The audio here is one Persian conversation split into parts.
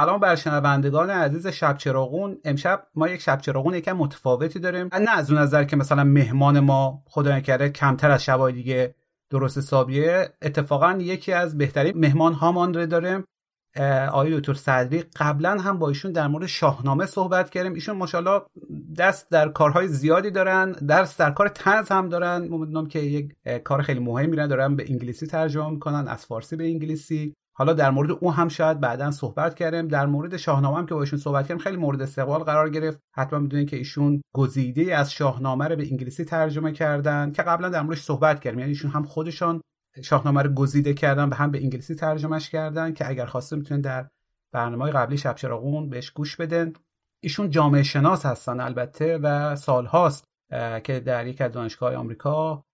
سلام بر شنوندگان عزیز شب چراغون. امشب ما یک شب چراغون یکم متفاوتی داریم. نه از اون نظر که مثلا مهمان ما خدا نکرده کمتر از شبای دیگه درست حسابیه. اتفاقا یکی از بهترین مهمان هامان رو داریم. آقای دکتر صدری قبلا هم با ایشون در مورد شاهنامه صحبت کردیم. ایشون ماشاءالله دست در کارهای زیادی دارن درس در کار تنز هم دارن. می‌دونم که یک کار خیلی مهمی دارن به انگلیسی ترجمه می‌کنن از فارسی به انگلیسی. حالا در مورد او هم شاید بعدا صحبت کردیم. در مورد شاهنامه هم که با ایشون صحبت کردیم خیلی مورد استقبال قرار گرفت. حتما می‌دونید که ایشون گزیده از شاهنامه رو به انگلیسی ترجمه کردن که قبلا در موردش صحبت کردیم. یعنی ایشون هم خودشان شاهنامه رو گزیده کردن و هم به انگلیسی ترجمهش کردن که اگر خواستید می‌تونید در برنامه قبلی شب چراغون بهش گوش بدن ایشون جامعه شناس هستن البته و سالهاست که در یک از دانشگاه آمریکا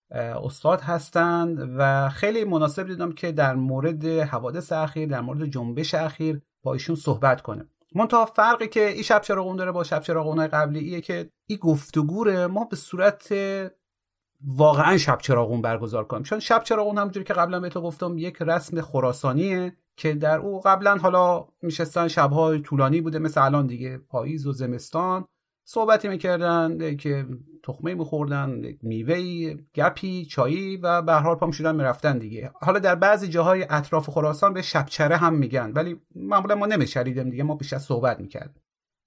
استاد هستند و خیلی مناسب دیدم که در مورد حوادث اخیر در مورد جنبش اخیر با ایشون صحبت کنه. منتها فرقی که این شب چراغون داره با شب چراغون قبلی ایه که این گفتگوره ما به صورت واقعا شب چراغون برگزار کنیم چون شب چراغون همونجوری که قبلا بهتون گفتم یک رسم خراسانیه که در او قبلا حالا میشستن شبهای طولانی بوده مثل الان دیگه پاییز و زمستان. صحبتی می‌کردن که تخمه میخوردن میوه گپی چایی و به هر پام شدن می‌رفتن دیگه. حالا در بعضی جاهای اطراف خراسان به شبچره هم میگن ولی معمولا ما نمیشریدیم دیگه ما بیشتر صحبت می‌کردیم.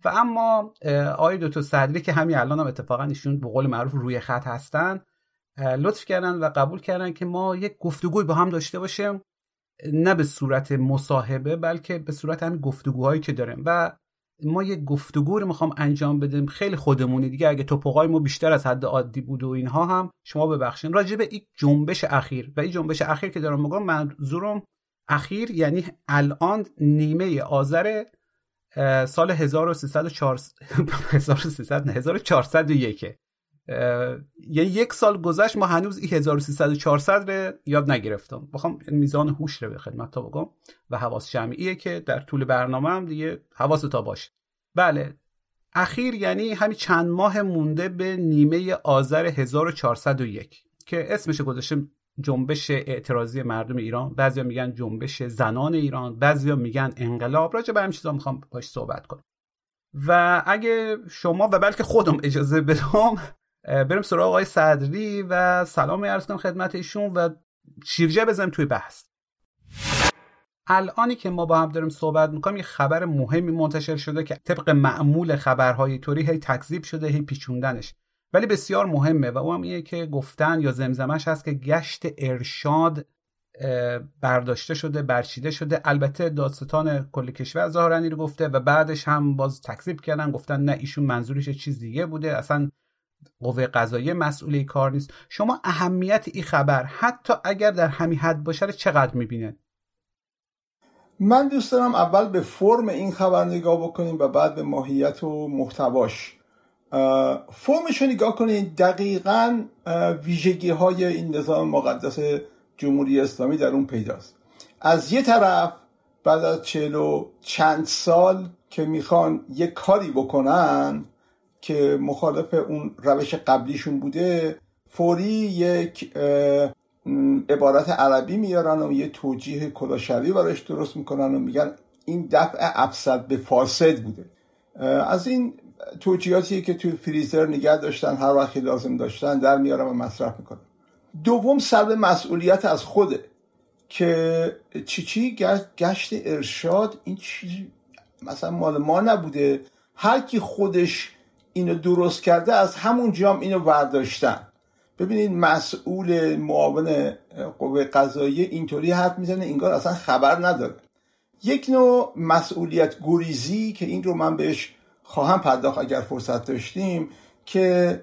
و اما آقای دکتر صدری که همین الان هم اتفاقا ایشون به قول معروف روی خط هستن لطف کردن و قبول کردن که ما یک گفتگوی با هم داشته باشیم نه به صورت مصاحبه بلکه به صورت همین گفتگوهایی که داریم. و ما یه گفتگو رو می‌خوام انجام بدیم. خیلی خودمونی. دیگه اگه توپقای ما بیشتر از حد عادی بود و اینها هم شما ببخشین. راجع به این جنبش اخیر. و این جنبش اخیر که دارم میگم منظورم اخیر یعنی الان نیمه آذر سال 1304 1401 یعنی یک سال گذشت ما هنوز این 1300 رو یاد نگرفتم. بخوام میزان هوش رو به خدمت تا بگم و حواس جمعیه که در طول برنامه هم دیگه حواس تا باشه بله اخیر یعنی همین چند ماه مونده به نیمه آذر 1401 که اسمش گذاشته جنبش اعتراضی مردم ایران. بعضیا میگن جنبش زنان ایران بعضیا میگن انقلاب. راجع به همین چیزا می‌خوام باش صحبت کنم. و اگه شما و بلکه خودم اجازه بدم بریم سراغ آقای صدری و سلام عرض کنم خدمت ایشون و شیرجه بزنیم توی بحث. الانی که ما با هم داریم صحبت می‌کنیم یه خبر مهمی منتشر شده که طبق معمول خبرهای طوری هی تکذیب شده هی پیچوندنش. ولی بسیار مهمه و او هم اینه که گفتن یا زمزمش هست که گشت ارشاد برداشته شده برچیده شده. البته دادستان کل کشور ظاهرا رو گفته و بعدش هم باز تکذیب کردن گفتن نه ایشون منظورش چیز دیگه بوده. اصلا قوه قضاییه مسئول کار نیست. شما اهمیت این خبر حتی اگر در همین حد باشه چقدر می‌بینه من دوست دارم اول به فرم این خبر نگاه بکنیم و بعد به ماهیت و محتواش. فرمش رو نگاه کنید دقیقا ویژگی های این نظام مقدس جمهوری اسلامی در اون پیداست. از یه طرف بعد از چهل چند سال که می‌خوان یک کاری بکنن که مخالف اون روش قبلیشون بوده فوری یک عبارت عربی میارن و یه توجیه کلاشوی براش درست می‌کنن و میگن این دفع افسد به فاسد بوده. از این توجیهاتی که توی فریزر نگه داشتن هر وقتی لازم داشتن در میارن و مصرف می‌کنن. دوم سلب مسئولیت از خوده که چی چی؟ گشت ارشاد این چیزی مثلا مال ما نبوده. هر کی خودش اینو درست کرده از همون جام اینو ورداشتن. ببینید مسئول معاون قوه قضاییه اینطوری حرف می‌زنه انگار اصلا خبر نداره. یک نوع مسئولیت گریزی که این رو من بهش خواهم پرداخت اگر فرصت داشتیم که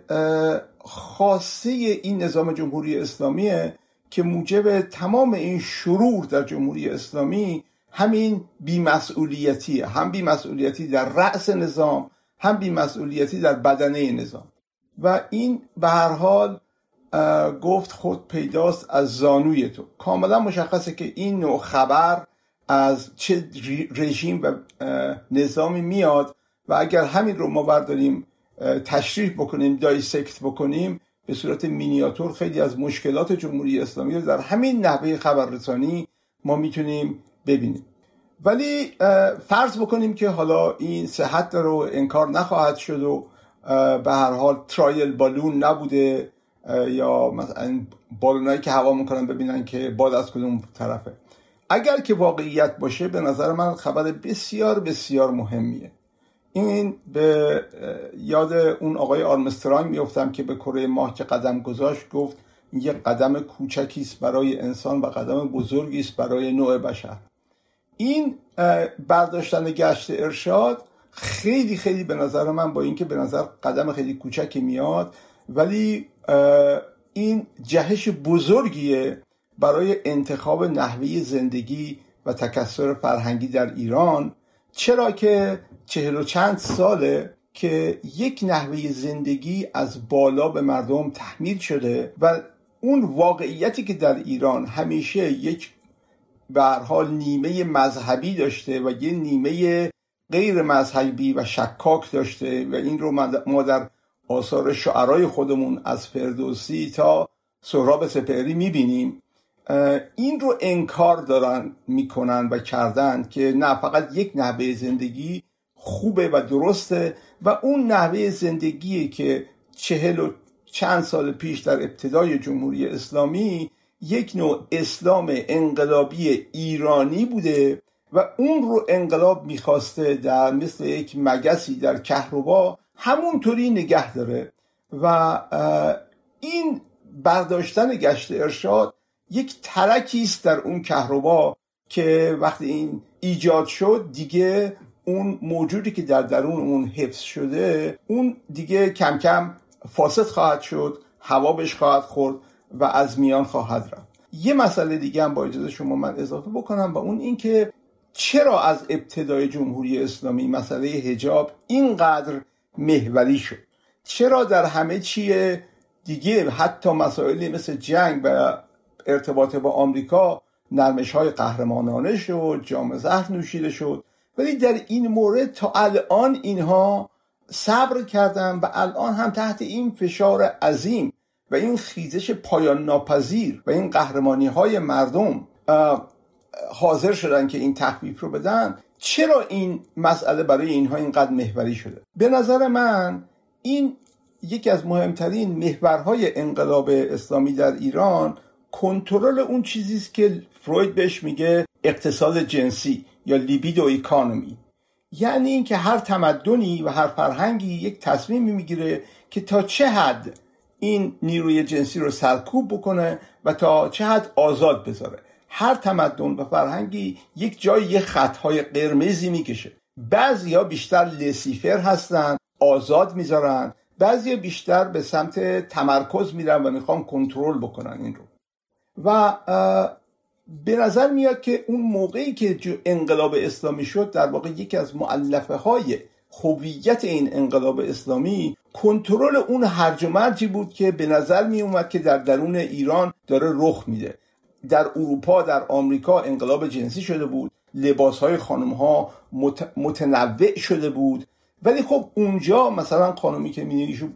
خاصه این نظام جمهوری اسلامیه که موجب تمام این شرور در جمهوری اسلامی همین بیمسئولیتی هم بیمسئولیتی در رأس نظام هم بیمسئولیتی در بدنه نظام. و این به هر حال گفت خود پیداست از زانوی تو. کاملا مشخصه که این نوع خبر از چه رژیم و نظامی میاد و اگر همین رو ما برداریم تشریح بکنیم دایسکت بکنیم به صورت مینیاتور خیلی از مشکلات جمهوری اسلامی رو در همین نحوه خبررسانی ما می‌تونیم ببینیم. ولی فرض بکنیم که حالا این صحت رو انکار نخواهد شد و به هر حال ترایل بالون نبوده یا مثلا بالونایی که هوا می‌کنن ببینن که باد از کدوم طرفه. اگر که واقعیت باشه به نظر من خبر بسیار بسیار مهمیه. این به یاد اون آقای آرمسترانگ میفتم که به کره ماه که قدم گذاشت گفت یه قدم کوچکی است برای انسان و قدم بزرگی است برای نوع بشر. این برداشتن گشت ارشاد خیلی خیلی به نظر من با اینکه به نظر قدم خیلی کوچکی میاد ولی این جهش بزرگیه برای انتخاب نحوه زندگی و تکسر فرهنگی در ایران. چرا که چهل و چند ساله که یک نحوه زندگی از بالا به مردم تحمیل شده و اون واقعیتی که در ایران همیشه یک به حال نیمه مذهبی داشته و یه نیمه غیر مذهبی و شکاک داشته و این رو ما در آثار شعرای خودمون از فردوسی تا سهراب سپهری می‌بینیم. این رو انکار دارن می‌کنن و کردن که نه فقط یک نحوه زندگی خوبه و درسته و اون نحوه زندگی که چهل و چند سال پیش در ابتدای جمهوری اسلامی یک نوع اسلام انقلابی ایرانی بوده و اون رو انقلاب می‌خواسته در مثل یک مگسی در کهربا همونطوری نگه داره و این برداشتن گشت ارشاد یک ترکی است در اون کهربا که وقتی این ایجاد شد دیگه اون موجودی که در درون اون حفظ شده اون دیگه کم کم فاسد خواهد شد هوا بهش خواهد خورد. و از میان خواهد رفت. یه مسئله دیگه هم با اجازه شما من اضافه بکنم و اون اینکه چرا از ابتدای جمهوری اسلامی مسئله هجاب اینقدر محوری شد؟ چرا در همه چیه دیگه حتی مسائلی مثل جنگ و ارتباط با آمریکا نرمش های قهرمانانه شد جام زهر نوشیده شد ولی در این مورد تا الان اینها صبر کردن و الان هم تحت این فشار عظیم و این خیزش پایان ناپذیر و این قهرمانی های مردم حاضر شدن که این تخفیف رو بدن چرا این مسئله برای اینها اینقدر محوری شده؟ به نظر من این یکی از مهمترین محورهای انقلاب اسلامی در ایران کنترل اون چیزی است که فروید بهش میگه اقتصاد جنسی یا لیبیدو اکانومی. یعنی اینکه هر تمدنی و هر فرهنگی یک تصمیمی می‌گیره که تا چه حد این نیروی جنسی رو سرکوب بکنه و تا چه حد آزاد بذاره. هر تمدن و فرهنگی یک جای یه خطهای قرمزی می‌کشه. بعضی ها بیشتر لسیفر هستن آزاد می‌ذارن. بعضی بیشتر به سمت تمرکز میرن و می‌خوان کنترل بکنن این رو. و به نظر میاد که اون موقعی که انقلاب اسلامی شد در واقع یکی از معلفه های هویت این انقلاب اسلامی کنترل اون هرج و مرجی بود که به نظر می اومد که در درون ایران داره رخ میده. در اروپا در آمریکا انقلاب جنسی شده بود. لباس های خانم ها متنوع شده بود. ولی خب اونجا مثلا خانمی که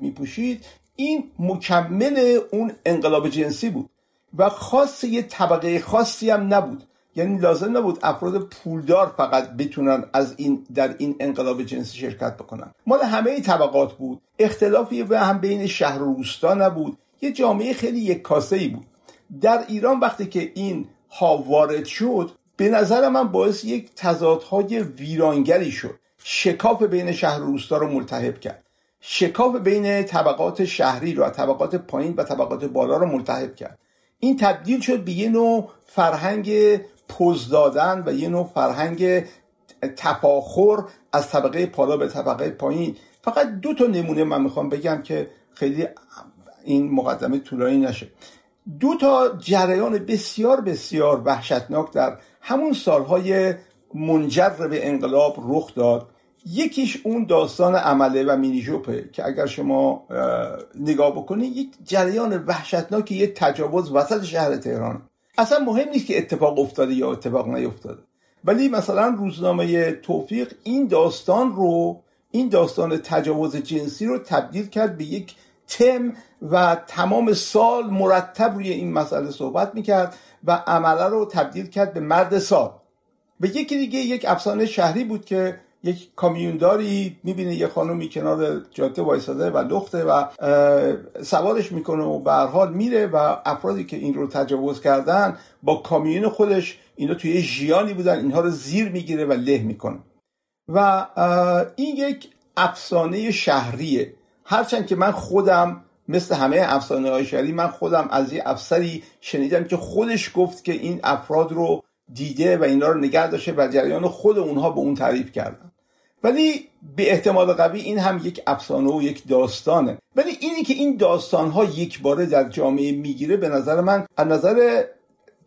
می پوشید این مکمل اون انقلاب جنسی بود. و خاص یه طبقه خاصی هم نبود. یعنی لازم نبود افراد پولدار فقط بتونن از این در این انقلاب جنسی شرکت بکنن. مال همه طبقات بود. اختلافی به هم بین شهر و روستا نبود. یه جامعه خیلی یک کاسه ای بود. در ایران وقتی که این ها وارد شد به نظر من باعث یک تضادهای ویرانگری شد. شکاف بین شهر و روستا رو ملتهب کرد. شکاف بین طبقات شهری رو طبقات پایین و طبقات بالا رو ملتهب کرد. این تبدیل شد به یه نوع فرهنگ پوز دادن و یه نوع فرهنگ تفاخر از طبقه پالا به طبقه پایین. فقط دو تا نمونه من می‌خوام بگم که خیلی این مقدمه طولانی نشه. دو تا جریان بسیار بسیار وحشتناک در همون سالهای منجر به انقلاب رخ داد. یکیش اون داستان عمله و مینیجوپه که اگر شما نگاه بکنید یک جریان وحشتناک یک تجاوز وسط شهر تهران. اصلا مهم نیست که اتفاق افتاده یا اتفاق نیفتاده. ولی مثلا روزنامه توفیق این داستان رو این داستان تجاوز جنسی رو تبدیل کرد به یک تم و تمام سال مرتب روی این مسئله صحبت می‌کرد و عمله رو تبدیل کرد به مرد سال. به یکی دیگه یک افسانه شهری بود که یک کامیونداری می‌بینه یه خانومی کنار جاده وایساده و لخته و سوارش می‌کنه و به حال میره و افرادی که این رو تجاوز کردن با کامیون خودش اینا توی ژیانی بودن اینها رو زیر می‌گیره و له می‌کنه. و این یک افسانه شهریه. هرچند که من خودم مثل همه افسانه های شهری من خودم از یه افسری شنیدم که خودش گفت که این افراد رو دیده و اینا رو نگه داشته و جریان خود اونها به اون تعریف کردن ولی به احتمال قوی این هم یک افسانه و یک داستانه. ولی اینی که این داستان ها یک باره در جامعه می‌گیره به نظر من از نظر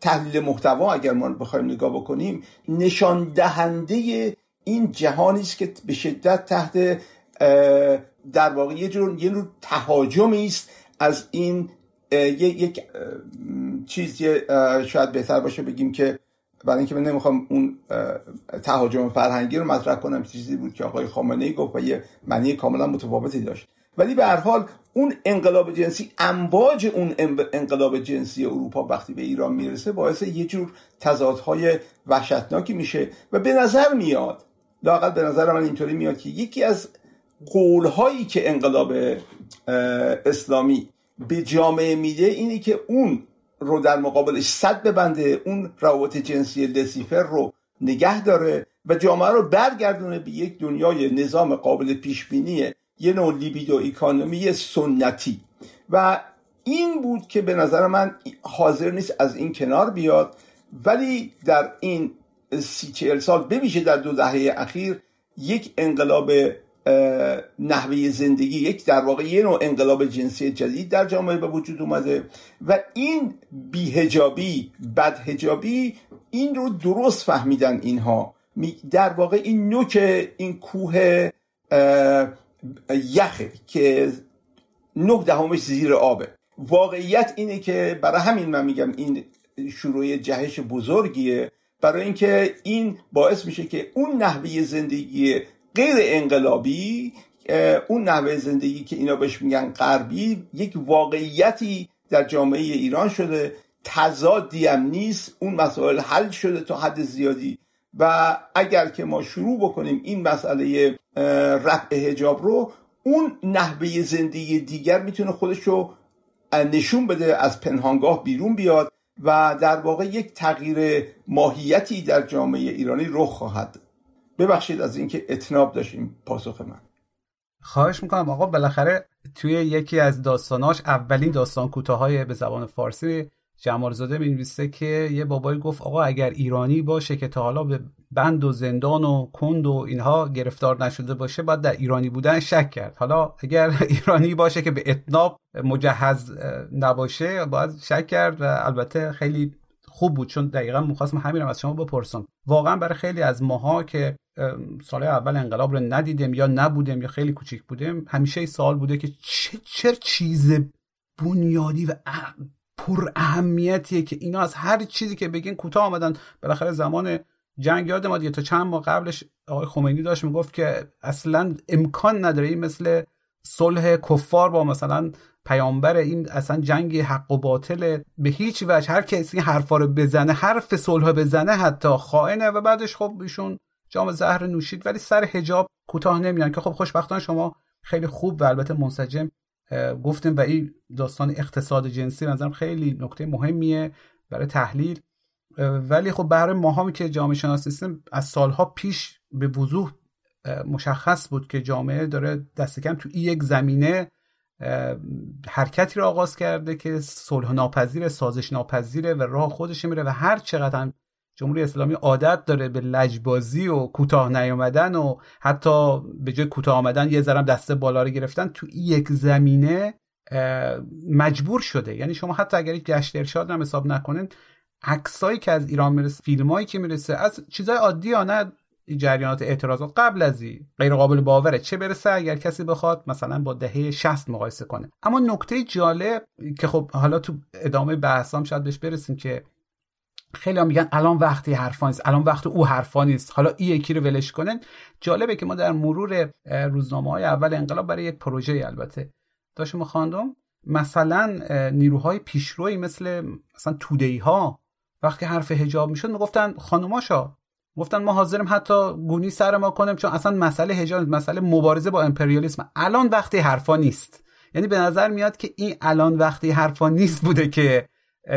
تحلیل محتوا اگر ما بخوایم نگاه بکنیم نشان دهنده این جهانی است که به شدت تحت در واقع یه جور یه نوع تهاجمی است از این یک چیز شاید بهتر باشه بگیم که برای اینکه من نمی‌خوام اون تهاجم فرهنگی رو مطرح کنم چیزی بود که آقای خامنه ای گفت و یه معنی کاملا متفاوتی داشت. ولی به هر حال اون انقلاب جنسی امواج اون انقلاب جنسی اروپا وقتی به ایران می‌رسه باعث یه جور تضادهای وحشتناکی میشه و به نظر میاد لاقل به نظر من اینطوری میاد که یکی از قولهایی که انقلاب اسلامی به جامعه میده اینی که اون رو در مقابلش صد ببنده اون روابط جنسی لسیفر رو نگه داره و جامعه رو برگردونه به یک دنیای نظام قابل پیش بینی یه نوع لیبیدو اکانومی سنتی. و این بود که به نظر من حاضر نیست از این کنار بیاد ولی در این سی چهل سال بمیشه در دو دهه اخیر یک انقلاب نحوه زندگی یک در واقع یه نوع انقلاب جنسی جدید در جامعه به وجود اومده و این بیهجابی بدهجابی این رو درست فهمیدن اینها. در واقع این نوک این کوه یخه که نه دهمش زیر آبه. واقعیت اینه که برای همین من میگم این شروع جهش بزرگیه. برای اینکه این باعث میشه که اون نحوه زندگی غیر انقلابی اون نحوه زندگی که اینا بهش میگن غربی یک واقعیتی در جامعه ایران شده. تضادی هم نیست. اون مسائل حل شده تا حد زیادی. و اگر که ما شروع بکنیم این مسئله رفع هجاب رو اون نحوه زندگی دیگر می‌تونه خودش رو نشون بده از پنهانگاه بیرون بیاد و در واقع یک تغییر ماهیتی در جامعه ایرانی رخ خواهد ببخشید از اینکه اتناب داشتیم پاسخ من. خواهش می‌کنم. آقا بالاخره توی یکی از داستاناش اولین داستان کوتاهای به زبان فارسی جمالزاده می‌نویسه که یه بابایی گفت آقا اگر ایرانی باشه که تا حالا به بند و زندان و کند و اینها گرفتار نشده باشه باید در ایرانی بودن شک کرد. حالا اگر ایرانی باشه که به اتناب مجهز نباشه باید شک کرد و البته خیلی خوب بود چون دقیقا می‌خواستم همین از شما بپرسم. واقعا برای خیلی از ماها که سال اول انقلاب رو ندیدیم یا نبودیم یا خیلی کوچیک بودیم همیشه این سوال بوده که چه چه چیز بنیادی و پر اهمیتیه که اینا از هر چیزی که بگین کوتاه آمدن. بالاخره زمان جنگ یاد ما تا چند ماه قبلش آقای خمینی داشت می‌گفت که اصلا امکان نداره. این مثل صلح کفار با مثلا پیامبر این اصلا جنگ حق و باطل به هیچ وجه هر کسی حرفا رو بزنه حرف صلح بزنه حتی خائنه و بعدش خب ایشون جام زهر نوشید ولی سر حجاب کوتاه نمیان که خب خوشبختانه شما خیلی خوب و البته منسجم گفتیم و این داستان اقتصاد جنسی نظرم خیلی نکته مهمیه برای تحلیل. ولی خب برای ماهامی که جامعه شناسی هستیم از سالها پیش به وضوح مشخص بود که جامعه داره دست کم تو یک زمینه حرکتی رو آغاز کرده که صلح ناپذیر سازش ناپذیره و راه خودش میره و هر چقدر هم جمهوری اسلامی عادت داره به لجبازی و کوتاه نیامدن و حتی به جای کوتاه آمدن یه ذرم دسته بالا رو گرفتن تو یک زمینه مجبور شده. یعنی شما حتی اگر یک گشت ارشاد هم حساب نکنین عکسایی که از ایران می‌رسه فیلمایی که می‌رسه از چیزای عادی یا نه جریانات اعتراضات قبل از این غیر قابل باوره چه برسه اگر کسی بخواد مثلا با دهه 60 مقایسه کنه. اما نکته جالب که خب حالا تو ادامه بحثام شاید بهش برسیم که خیلی هم میگن الان وقتی حرفا نیست الان وقت او حرفا نیست. حالا این یکی رو ولش کنن جالبه که ما در مرور روزنامه های اول انقلاب برای یک پروژه البته داشتم خواندم مثلا نیروهای پیشروی مثل مثلا تودهی ها وقتی حرف حجاب می‌شد می‌گفتن خانوماشا گفتن ما حاضریم حتی گونی سر ما کنیم چون اصلا مسئله حجاب مسئله مبارزه با امپریالیسم. الان وقتی حرفا نیست. یعنی به نظر میاد که این الان وقتی حرفا نیست بوده که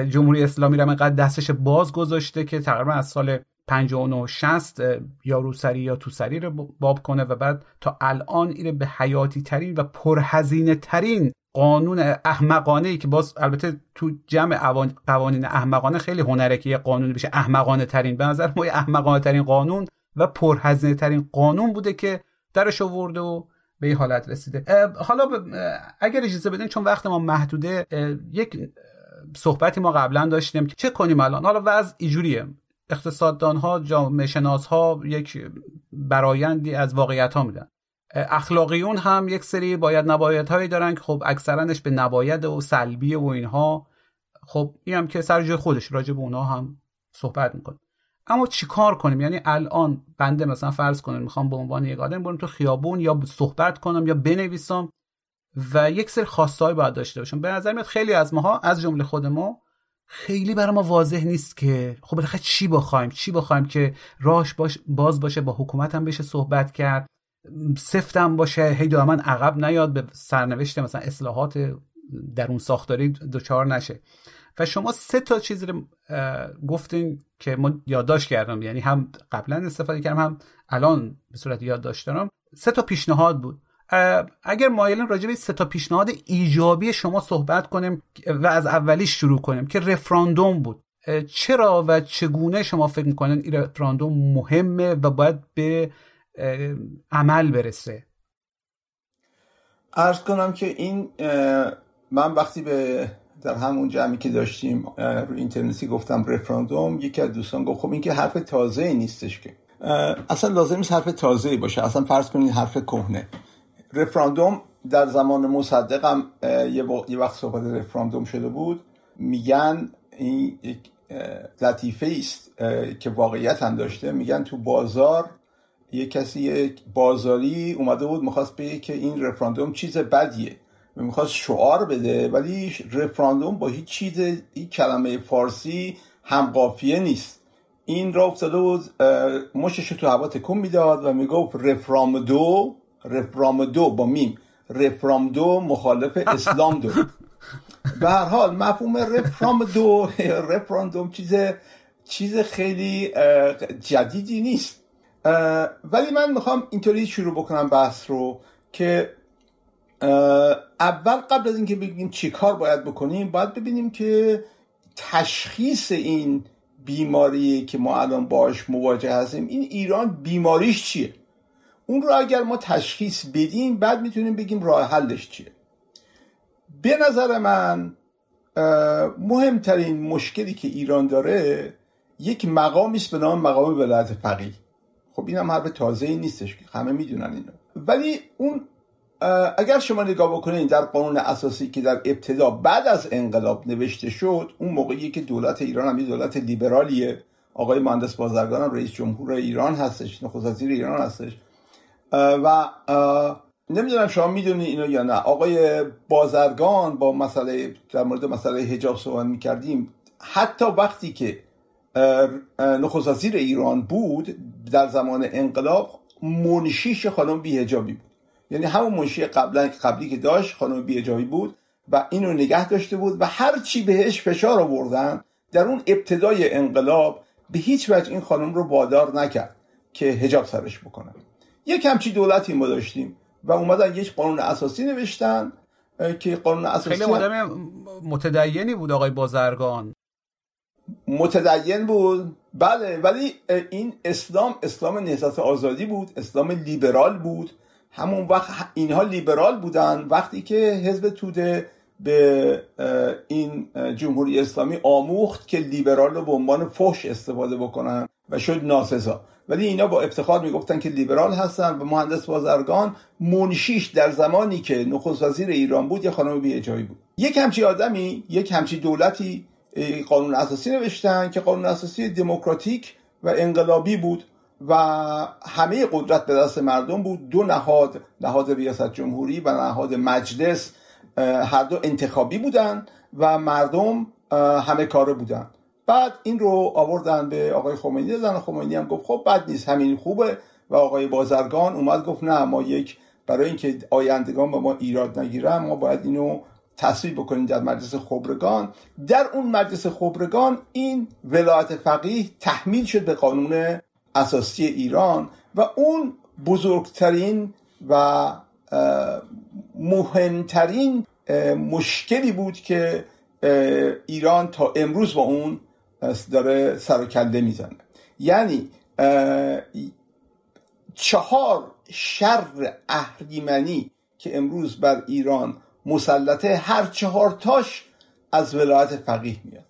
جمهوری اسلامی رو انقدر دستش باز گذاشته که تقریبا از سال 59 60 یا روسری یا توسری رو باب کنه و بعد تا الان این به حیاتی ترین و پرهزینه ترین قانون احمقانه ای که باز البته تو جمع قوانین احمقانه خیلی هنره که یه قانون بشه احمقانه ترین به نظر ما احمقانه ترین قانون و پرهزینه ترین قانون بوده که درش آورده و به این حالت رسیده. حالا اگر اجازه بدین چون وقت ما محدوده یک صحبتی ما قبلا داشتیم که چه کنیم الان؟ حالا وضع اینجوریه. اقتصاددان ها جامعه شناس ها یک برایندی از واقعیت ها میدن. اخلاقیون هم یک سری باید نباید هایی دارن که خب اکثرانش به نباید و سلبیه و اینها. خب این هم که سر جای خودش راجع به اونها هم صحبت می‌کنه. اما چیکار کنیم؟ یعنی الان بنده مثلا فرض کنیم می‌خوام به عنوان یک آدم برم تو خیابون یا صحبت کنم یا بنویسم و یک سری خواستهایی باید داشته باشم. به نظر میاد خیلی از ماها از جمله خود ما خیلی برای ما واضح نیست که خب بالاخره چی بخوایم؟ چی بخوایم که راهش باش باز باشه با حکومت هم بشه صحبت کرد؟ سفتم باشه. هی من عقب نیاد به سرنوشت مثلا اصلاحات درون ساختاری دچار نشه. و شما سه تا چیز رو گفتین که ما یادداشت کردم. یعنی هم قبلا استفاده کردم هم الان به صورت یادداشت دارم. سه تا پیشنهاد بود. اگر مایلن راجع به سه تا پیشنهاد ایجابی شما صحبت کنیم و از اولیش شروع کنیم که رفراندوم بود. چرا و چگونه شما فکر می‌کنن این رفراندوم مهمه و باید به عمل برسه. ارز کنم که این من وقتی به در همون جمعی که داشتیم رو اینترنتی گفتم رفراندوم یکی از دوستان گفت خب این که حرف تازه نیستش که. اصلا لازم نیست حرف تازه باشه. اصلا فرض کنید حرف کهنه. رفراندوم در زمان مصدقم یه, وقت صحبت رفراندوم شده بود. میگن این یک لطیفه است که واقعیت هم داشته. میگن تو بازار یه کسی یک بازاری اومده بود می‌خواست بگه که این رفراندوم چیز بدیه. و می‌خواست شعار بده ولی رفراندوم با هیچ چیز این کلمه فارسی هم قافیه نیست. این را افتاده بود مشش تو هوا تکون می‌داد و می‌گفت رفرامدو رفرامدو با میم. رفرامدو مخالف اسلام دو. به هر حال مفهوم رفرامدو رفراندوم چیز چیز خیلی جدیدی نیست. ولی من می‌خوام اینطوری شروع بکنم بحث رو که اول قبل از اینکه بگیم چی کار باید بکنیم باید ببینیم که تشخیص این بیماری که ما الان باش مواجه هستیم این ایران بیماریش چیه؟ اون رو اگر ما تشخیص بدیم بعد می‌تونیم بگیم راه حلش چیه. به نظر من مهمترین مشکلی که ایران داره یک مقامی است به نام مقام ولایت فقیه. خب این هم حرف تازه ای نیستش که همه می‌دونن اینو. ولی اون اگر شما نگاه بکنید در قانون اساسی که در ابتدا بعد از انقلاب نوشته شد اون موقعی که دولت ایران هم دولت لیبرالیه. آقای مهندس بازرگان هم رئیس جمهور ایران هستش نخست وزیر ایران هستش. و نمی‌دونم شما می‌دونید اینو یا نه. آقای بازرگان با مسئله در مورد مسئله حجاب صحبت می‌کردیم. حتی وقتی که نخست وزیر ایران بود در زمان انقلاب منشیش خانم بیهجابی بود. یعنی همون منشی قبلا قبلی که داشت خانم بیهجابی بود و اینو نگه داشته بود و هر چی بهش فشار آوردن در اون ابتدای انقلاب به هیچ وجه این خانم رو وادار نکرد که هجاب سرش بکنه. یک همچی دولتی ما داشتیم و اومدن یک قانون اساسی نوشتن که قانون اساسی خیلی آدم متدینی بود آقای بازرگان. متدین بود. بله ولی این اسلام اسلام نهضت آزادی بود اسلام لیبرال بود. همون وقت اینها لیبرال بودن. وقتی که حزب توده به این جمهوری اسلامی آموخت که لیبرال رو به عنوان فحش استفاده بکنن و شد ناسزا. ولی اینا با افتخار می‌گفتن که لیبرال هستن و مهندس بازرگان منشیش در زمانی که نخست وزیر ایران بود یه خانم بی بود. یک همچی آدمی یک همچی دولتی قانون اساسی نوشتن که قانون اساسی دموکراتیک و انقلابی بود و همه قدرت به دست مردم بود. دو نهاد نهاد ریاست جمهوری و نهاد مجلس هر دو انتخابی بودن و مردم همه کاره بودن. بعد این رو آوردن به آقای خمینی. دادن خمینی هم گفت خب بد نیست همین خوبه. و آقای بازرگان اومد گفت نه ما یک برای اینکه آیندگان به ما ایراد نگیرن ما باید اینو تصویب بکنیم در مجلس خبرگان. در اون مجلس خبرگان این ولایت فقیه تحمیل شد به قانون اساسی ایران و اون بزرگترین و مهمترین مشکلی بود که ایران تا امروز با اون داره سر و کله می‌زنه. یعنی چهار شر اهریمنی که امروز بر ایران مسلطه هر چهار تاش از ولایت فقیه میاد.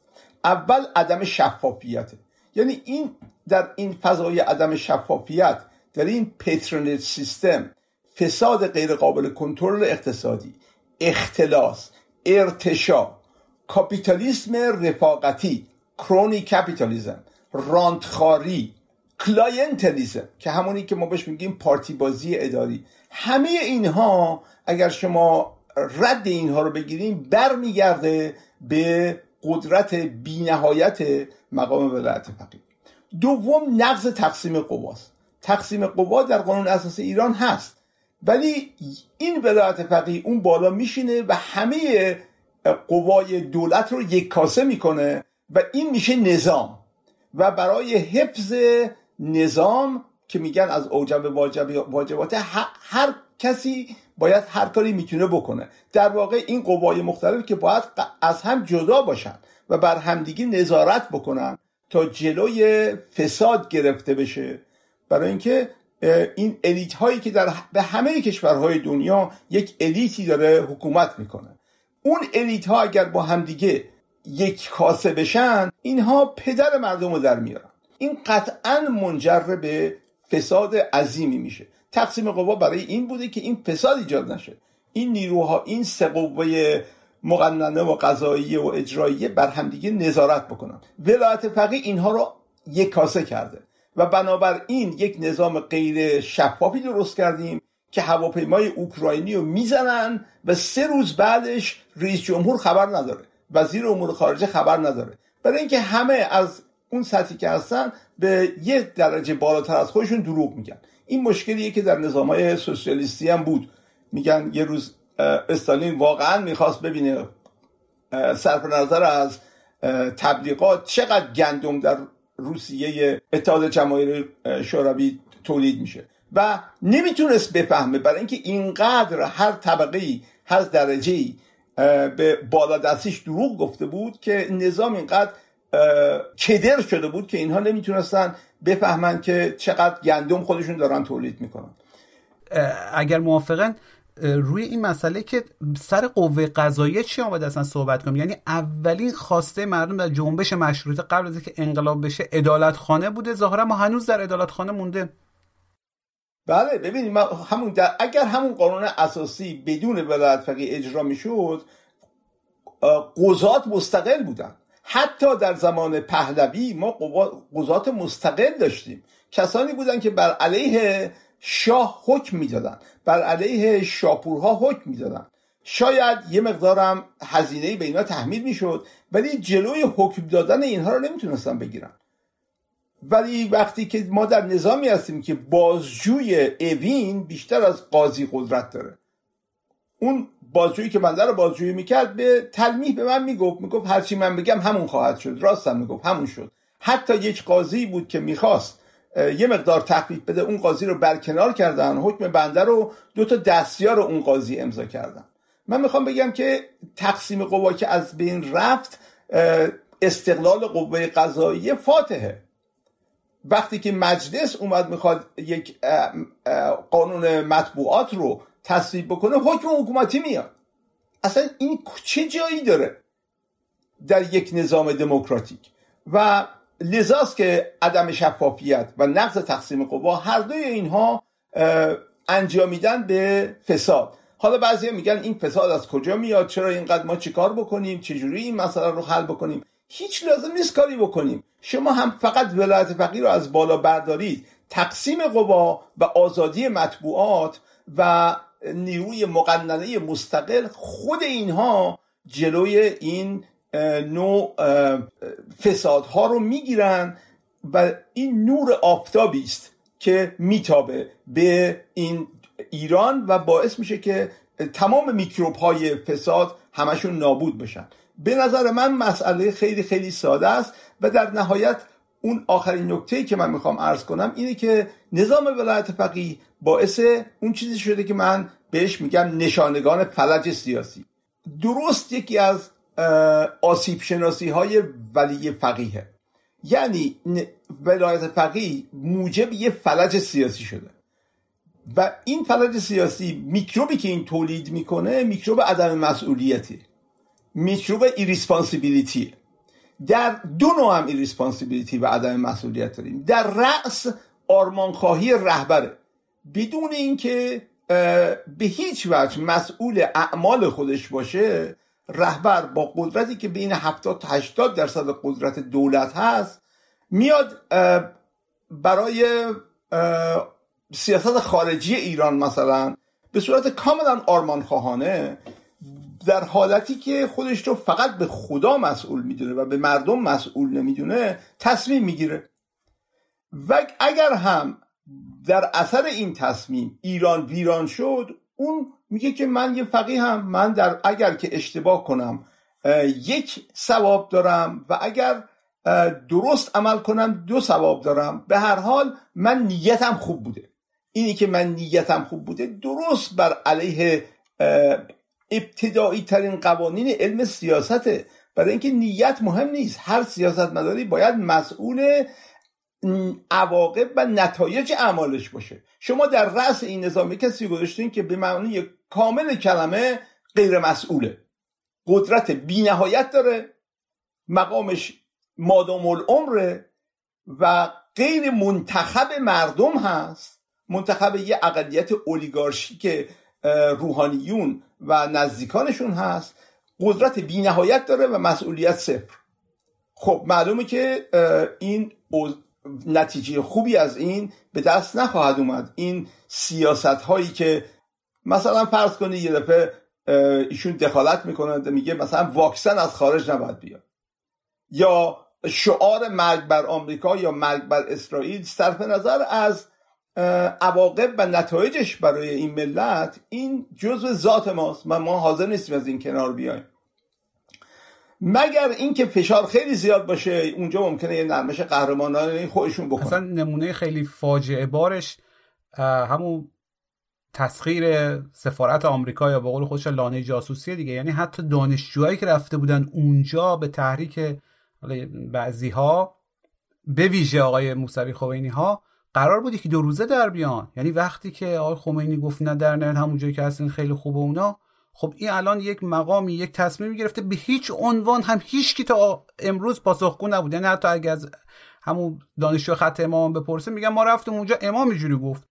اول عدم شفافیته یعنی این در این فضای عدم شفافیت در این patronage system فساد غیرقابل کنترل اقتصادی اختلاس ارتشا کاپیتالیسم رفاقتی crony capitalism رانت‌خواری clientelism که همونی که ما بهش میگیم پارتی بازی اداری. همه اینها اگر شما رد اینها رو بگیریم برمیگرده به قدرت بینهایت مقام ولایت فقیه. دوم نقض تقسیم قواست تقسیم قوا در قانون اساسی ایران هست ولی این ولایت فقیه اون بالا میشینه و همه قوای دولت رو یک کاسه می‌کنه و این میشه نظام. و برای حفظ نظام که میگن از اوجب واجب واجبات هر کسی باید هر کاری می‌تونه بکنه. در واقع این قوای مختلف که باید از هم جدا باشن و بر همدیگه نظارت بکنن تا جلوی فساد گرفته بشه. برای اینکه این الیت هایی که در به همه کشورهای دنیا یک الیتی داره حکومت می‌کنه. اون الیت ها اگر با همدیگه یک کاسه بشن اینها پدر مردم رو در میارن. این قطعا منجر به فساد عظیمی میشه. تقسیم قوا برای این بوده که این فساد ایجاد نشه. این نیروها این سه قوه مقننه و قضایی و اجرایی بر همدیگه نظارت بکنن. ولایت فقیه اینها رو یک کاسه کرده. و بنابراین یک نظام غیر شفافی درست کردیم که هواپیمای اوکراینی رو می‌زنن و سه روز بعدش رئیس جمهور خبر نداره. وزیر امور خارجه خبر نداره. برای اینکه همه از اون سطحی که هستن به یک درجه بالاتر از خودشون دروغ میگن. این مشکلیه که در نظام های سوسیالیستی هم بود. میگن یه روز استالین واقعا می‌خواست ببینه صرف نظر از تبلیغات چقدر گندم در روسیه اتحاد جماهیر شوروی تولید میشه. و نمی‌تونست بفهمه برای اینکه اینقدر هر طبقه هر درجه ای به بالا دستیش دروغ گفته بود که نظام اینقدر کدر شده بود که اینها نمی‌تونستن بفهمن که چقدر گندم خودشون دارن تولید می‌کنن. اگر موافقن روی این مسئله که سر قوه قضاییه چی آمده اصلا صحبت کنیم؟ یعنی اولین خواسته مردم در جنبش مشروطه قبل از اینکه انقلاب بشه عدالت خانه بوده؟ ظاهرا ما هنوز در عدالت خانه مونده. بله ببینید همون در اگر همون قانون اساسی بدون ولایت فقیه اجرا می‌شد قضات مستقل بودن. حتی در زمان پهلوی ما قضات مستقل داشتیم. کسانی بودن که بر علیه شاه حکم می‌دادن. بر علیه شاپورها حکم می‌دادن. شاید یه مقدارم هزینه به اینا تحمیل می‌شد ولی جلوی حکم دادن اینها رو نمی‌تونستن بگیرن. ولی وقتی که ما در نظامی هستیم که بازجوی اوین بیشتر از قاضی قدرت داره. اون بازجویی که بنده رو بازجویی می‌کرد به تلمیح به من می‌گفت می‌گفت هرچی من بگم همون خواهد شد راستم می‌گفت همون شد. حتی یک قاضی بود که می‌خواست یه مقدار تخفیف بده اون قاضی رو برکنار کردن حکم بنده رو دو تا دستیار اون قاضی امضا کردن. من می‌خوام بگم که تقسیم قوا که از بین رفت استقلال قوه قضایی فاتحه. وقتی که مجلس اومد می‌خواد یک قانون مطبوعات رو تصویب بکنه حکم حکومتی میاد. اصلا این چه جایی داره در یک نظام دموکراتیک؟ و لذاست که عدم شفافیت و نقض تقسیم قوا هر دوی اینها انجامیدن به فساد. حالا بعضی میگن این فساد از کجا میاد؟ چرا اینقدر ما چیکار بکنیم؟ چجوری این مسئله رو حل بکنیم؟ هیچ لازم نیست کاری بکنیم. شما هم فقط ولایت فقیر رو از بالا بردارید. تقسیم قوا و آزادی مطبوعات و نیروی مقننه مستقل خود اینها جلوی این نوع فسادها رو می‌گیرن و این نور آفتابی است که میتابه به این ایران و باعث میشه که تمام میکروب های فساد همشون نابود بشن. به نظر من مسئله خیلی خیلی ساده است و در نهایت اون آخرین نکته که من می‌خوام عرض کنم اینه که نظام ولایت فقیه باعث اون چیزی شده که من بهش میگم نشانگان فلج سیاسی. درست یکی از آسیب شناسی های ولی فقیه. یعنی ولایت فقیه موجب یه فلج سیاسی شده. و این فلج سیاسی میکروبی که این تولید می‌کنه میکروب عدم مسئولیتی. میکروب irresponsibility در دو نوع هم و عدم مسئولیت داریم. در رأس آرمانخواهی رهبره بدون اینکه به هیچ وجه مسئول اعمال خودش باشه رهبر با قدرتی که بین 70 تا 80 درصد قدرت دولت هست میاد برای سیاست خارجی ایران مثلا به صورت کاملا آرمان خواهانه در حالتی که خودش رو فقط به خدا مسئول می‌دونه و به مردم مسئول نمی‌دونه تصمیم می‌گیره. و اگر هم در اثر این تصمیم ایران ویران شد اون میگه که من یه فقیه هم من در اگر که اشتباه کنم یک ثواب دارم و اگر درست عمل کنم دو ثواب دارم. به هر حال من نیتم خوب بوده. اینی که من نیتم خوب بوده درست بر علیه ابتدایی ترین قوانین علم سیاسته. برای اینکه نیت مهم نیست. هر سیاست مداری باید مسئول عواقب و نتایج اعمالش باشه. شما در رأس این نظام کسی گذاشتین که به معنی کامل کلمه غیر مسئوله قدرت بینهایت داره. مقامش مادام العمره و غیر منتخب مردم هست. منتخب یه اقلیت اولیگارشی که روحانیون و نزدیکانشون هست. قدرت بینهایت داره و مسئولیت صفر. خب معلومه که این نتیجه خوبی از این به دست نخواهد اومد. این سیاست هایی که مثلا فرض کنید یه دفعه ایشون دخالت می‌کنند میگه مثلا واکسن از خارج نباید بیاد. یا شعار مرگ بر آمریکا یا مرگ بر اسرائیل صرف نظر از عواقب و نتایجش برای این ملت این جزء ذات ماست و ما حاضر نیستیم از این کنار بیایم. مگر اینکه فشار خیلی زیاد باشه اونجا ممکنه یه نرمش قهرمانانه خودشون بکنن. اصلا نمونه خیلی فاجعه بارش همون تسخیر سفارت آمریکا یا به قول خودش لانه جاسوسی دیگه. یعنی حتی دانشجوهایی که رفته بودن اونجا به تحریک بعضی ها به ویژه آقای موسوی خوینی ها قرار بود که دو روزه در بیان. یعنی وقتی که آقای خمینی گفت نه در نه همونجایی که هستین خیلی خوبه اونا. خب این الان یک مقامی یک تصمیم گرفته به هیچ عنوان هم هیچ کی تا امروز پاسخگو نبود. یعنی حتی اگر از همون دانشجو خط امام بپرسه میگن ما رفتیم اونجا امام اینجوری گفت.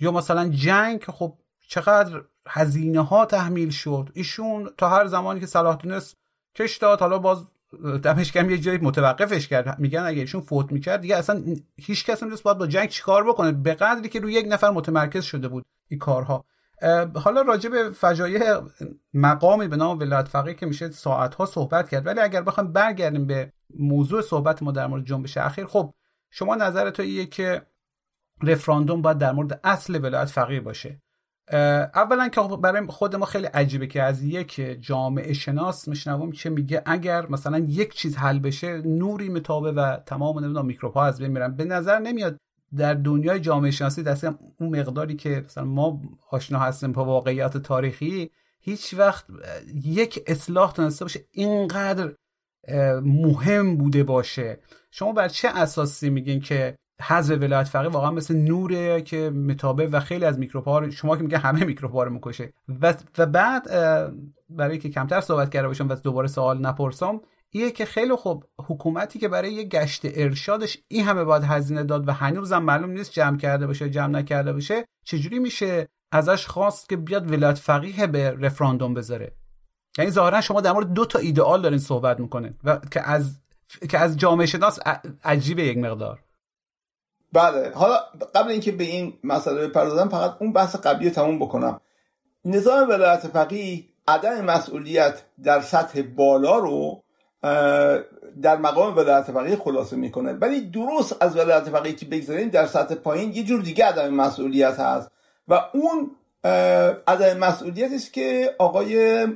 یا مثلا جنگ خب چقدر هزینه ها تحمیل شد. ایشون تا هر زمانی که صلاح دونست کش داد حالا باز دمش کم یه جایی متوقفش کرد. میگن اگه ایشون فوت می‌کرد دیگه اصلا هیچ کس نمی‌دونست باید با جنگ چیکار بکنه؟ به قدری که روی یک نفر متمرکز شده بود این کارها. حالا راجع به فجایع مقامی به نام ولایت فقیه که میشه ساعت ها صحبت کرد. ولی اگر بخوایم برگردیم به موضوع صحبت ما در مورد جنبش اخیر خب شما نظر ایه که رفراندوم باید در مورد اصل ولایت فقیه باشه. اولا که خب برای خود ما خیلی عجیبه که از یک جامعه شناس میشنوم که میگه اگر مثلا یک چیز حل بشه نوری متابه و تمام نمی‌دونم میکروب ها از بین میرن. به نظر نمیاد در دنیای جامعه شناسی دست اون مقداری که مثلا ما آشنا هستیم با واقعیت تاریخی هیچ وقت یک اصلاح تونسته باشه اینقدر مهم بوده باشه. شما بر چه اساسی میگین که حذف ولایت فقیه واقعا مثل نوره که متابه و خیلی از میکروب‌ها شما که میگه همه میکروب‌ها رو می‌کشه. و, و بعد برای که کمتر صحبت کرده باشم و دوباره سوال نپرسم ایه که خیلی خوب حکومتی که برای یه گشت ارشادش این همه باید هزینه داد و هنوزم معلوم نیست جمع کرده باشه جمع نکرده باشه چجوری میشه ازش خواست که بیاد ولایت فقیه به رفراندوم بذاره؟ یعنی ظاهرا شما در مورد دو تا ایدئال دارین صحبت می‌کنه و که از که از جامعه شناس عجیبه یک مقدار. بله. حالا قبل اینکه به این مسئله بپردازم فقط اون بحث قبلی رو تموم بکنم. نظام ولایت فقیه عدم مسئولیت در سطح بالا رو در مقام ولایت فقیه خلاصه می‌کنه. ولی درست از ولایت فقیه که بگذاریم در سطح پایین یه جور دیگه عدم مسئولیت هست. و اون عدم مسئولیت است که آقای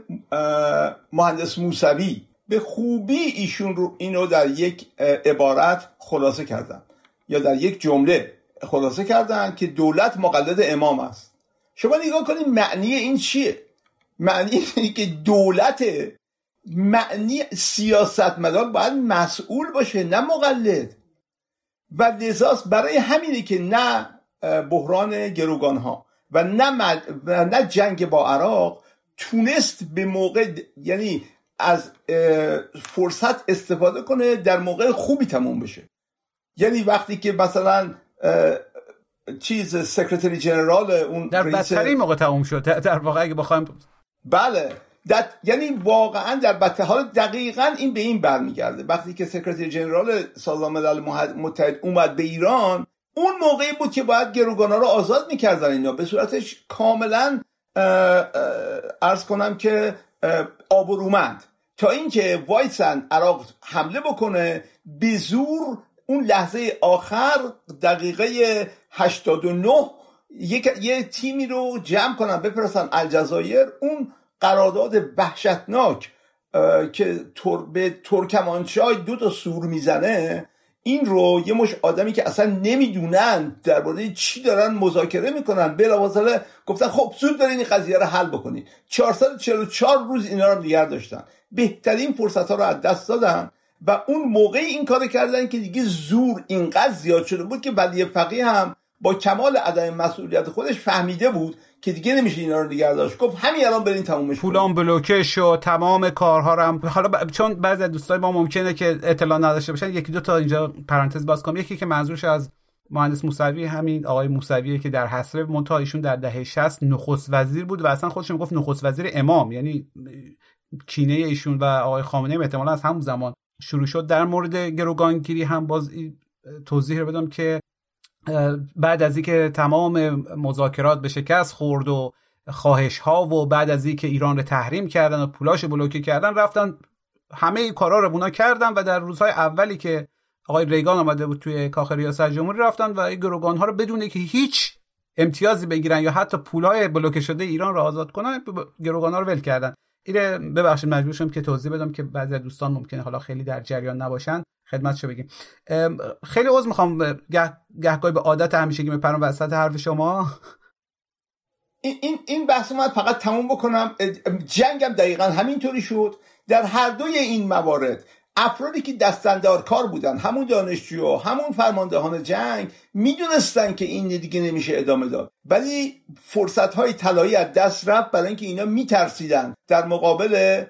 مهندس موسوی به خوبی ایشون رو اینو در یک عبارت خلاصه کردن. یا در یک جمله خلاصه کردن که دولت مقلد امام است. شما نگاه کنید معنی این چیه؟ معنی اینه که دولت معنی سیاستمدار باید مسئول باشه نه مقلد. و لذاست برای همینه که نه بحران گروگان ها و نه, و نه جنگ با عراق تونست به موقع یعنی از فرصت استفاده کنه در موقع خوبی تموم بشه. یعنی وقتی که مثلا چیز secretary general اون در بدترین موقع تموم شد. در واقع اگه بخوایم بله. در... یعنی واقعا در بدتر حال دقیقا این به این برمیگرده. وقتی که secretary general سازمان ملل متحد اومد به ایران اون موقعی بود که باید گروگانا رو آزاد می‌کردن اینا. به صورتش کاملا ارز کنم که آبرومند. تا اینکه وایسن عراق حمله بکنه به زور اون لحظه آخر دقیقه 89 یک یه تیمی رو جمع کنن بپرسن الجزایر. اون قرارداد وحشتناک که به ترکمانچای دو تا سور می‌زنه این رو یه مش آدمی که اصلا نمی‌دونن درباره چی دارن مذاکره می‌کنن بلافاصله گفتن خب زود دارین این قضیه رو حل بکنید 444 روز اینا رو نگه داشتن. بهترین فرصت ها رو از دست دادن. و اون موقع این کار کردن که دیگه زور اینقدر زیاد شده بود که ولی فقیه هم با کمال عدم مسئولیت خودش فهمیده بود که دیگه نمیشه اینا رو نگه داشت گفت. همین الان برین تمومش پولان بلوکه شو تمام کارها هم حالا ب... چون بعضی از دوستای ما ممکنه که اطلاع نداشته باشن یکی دو تا اینجا پرانتز باز کنم. یکی که منظورش از مهندس موسوی همین آقای موسوی که در حسره منتها ایشون در دهه 60 نخست وزیر بود و اصلا خودش می‌گفت نخست وزیر امام. یعنی کینه ایشون و آقای خامنه ای از همون زمان شروع شد. در مورد گروگانگیری هم باز توضیح رو بدم که بعد از اینکه تمام مذاکرات به شکست خورد و خواهش ها و بعد از اینکه ایران رو تحریم کردن و پولاش بلوکه کردن رفتن همه این کارا رو اونا کردن و در روزهای اولی که آقای ریگان آمده بود توی کاخ ریاست جمهوری رفتن و این گروگان ها رو بدون که هیچ امتیازی بگیرن یا حتی پولای بلوکه شده ایران رو آزاد کنن گروگان ها رو ول کردن. اینه ببخشید مجبور شدم که توضیح بدم که بعضی دوستان ممکنه حالا خیلی در جریان نباشن. خدمتشو بگیم. خیلی عذر می‌خوام. گه... گهگاهی به عادت همیشگی میپرم وسط حرف شما. این این این بحث من فقط تموم بکنم. جنگم دقیقا همینطوری شد. در هر دوی این موارد افرادی که دستندار کار بودن همون دانشجو همون فرماندهان جنگ می‌دونستن که این دیگه نمیشه ادامه داد. ولی فرصت های طلایی از دست رفت برای اینکه اینا میترسیدن. در مقابل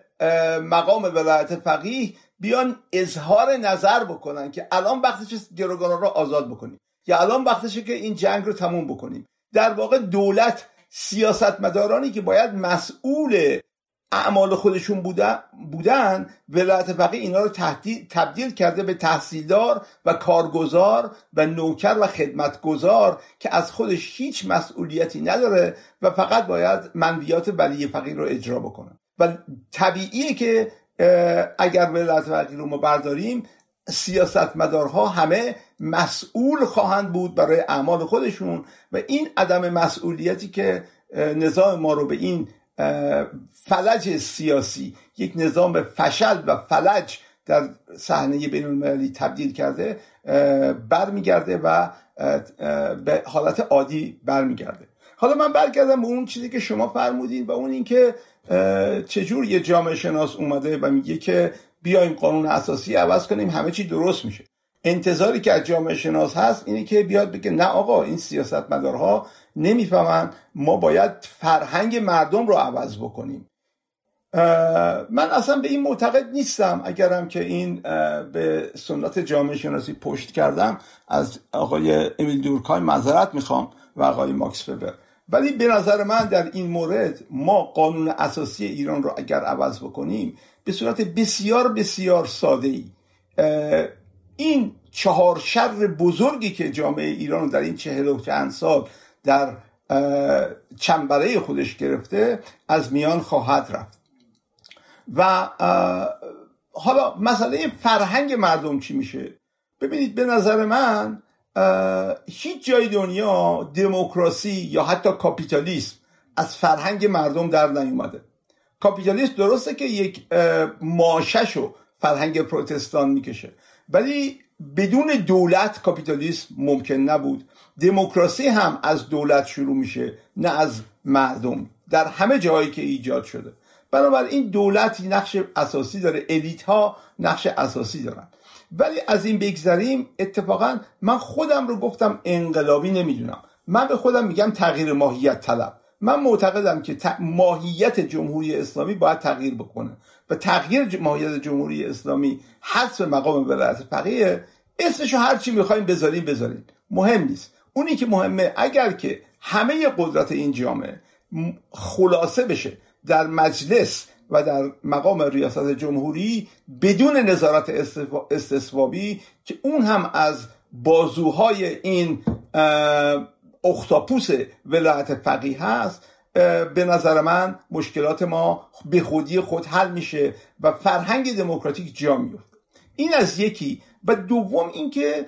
مقام ولایت فقیه بیان اظهار نظر بکنن که الان وقتش گروگانان رو آزاد بکنیم. یا الان وقتشه که این جنگ رو تموم بکنیم. در واقع دولت سیاستمدارانی که باید مسئول اعمال خودشون بودن, ولایت فقیه اینا رو تبدیل کرده به تحصیلدار و کارگزار و نوکر و خدمتگزار که از خودش هیچ مسئولیتی نداره و فقط باید منویات ولی فقیر رو اجرا بکنه. و طبیعیه که اگر ولایت فقیه رو ما برداریم سیاستمدارها همه مسئول خواهند بود برای اعمال خودشون و این عدم مسئولیتی که نظام ما رو به این فلج سیاسی یک نظام فشل و فلج در صحنه بین المللی تبدیل کرده برمیگرده و به حالت عادی برمیگرده. حالا من برگردم به اون چیزی که شما فرمودین و اون اینکه چجور یه جامعه شناس اومده و میگه که بیایم قانون اساسی عوض کنیم همه چی درست میشه. انتظاری که از جامعه شناس هست اینه که بیاد بگه نه آقا این سیاستمدارها نمی‌فهمن ما باید فرهنگ مردم رو عوض بکنیم. من اصلا به این معتقد نیستم. اگرم که این به سنت جامعه شناسی پشت کردم از آقای امیل دورکای معذرت می‌خوام و آقای ماکس فبر ولی به نظر من در این مورد ما قانون اساسی ایران رو اگر عوض بکنیم به صورت بسیار بسیار ساده ای این چهار شر بزرگی که جامعه ایران در این چهل و چند سال در چنبره خودش گرفته از میان خواهد رفت. و حالا مسئله فرهنگ مردم چی میشه؟ ببینید به نظر من هیچ جای دنیا دموکراسی یا حتی کاپیتالیسم از فرهنگ مردم در نیومده. کاپیتالیسم درسته که یک ماشش و فرهنگ پروتستان می‌کشه ولی بدون دولت کاپیتالیسم ممکن نبود. دموکراسی هم از دولت شروع میشه نه از مردم. در همه جایی که ایجاد شده. بنابراین دولت نقش اساسی داره الیت ها نقش اساسی دارن. ولی از این بگذریم اتفاقا من خودم رو گفتم انقلابی نمی‌دونم. من به خودم میگم تغییر ماهیت طلب. من معتقدم که ماهیت جمهوری اسلامی باید تغییر بکنه. و تغییر ماهیت جمهوری اسلامی حذف مقام ولایت فقیه اسمشو هر چی می‌خوایم بذاریم بذاریم. مهم نیست. اونی که مهمه اگر که همه قدرت این جامعه خلاصه بشه در مجلس و در مقام ریاست جمهوری بدون نظارت استصوابی که اون هم از بازوهای این اختاپوس ولایت فقیه هست به نظر من مشکلات ما به خودی خود حل میشه و فرهنگ دموکراتیک جا میفته این از یکی. و دوم اینکه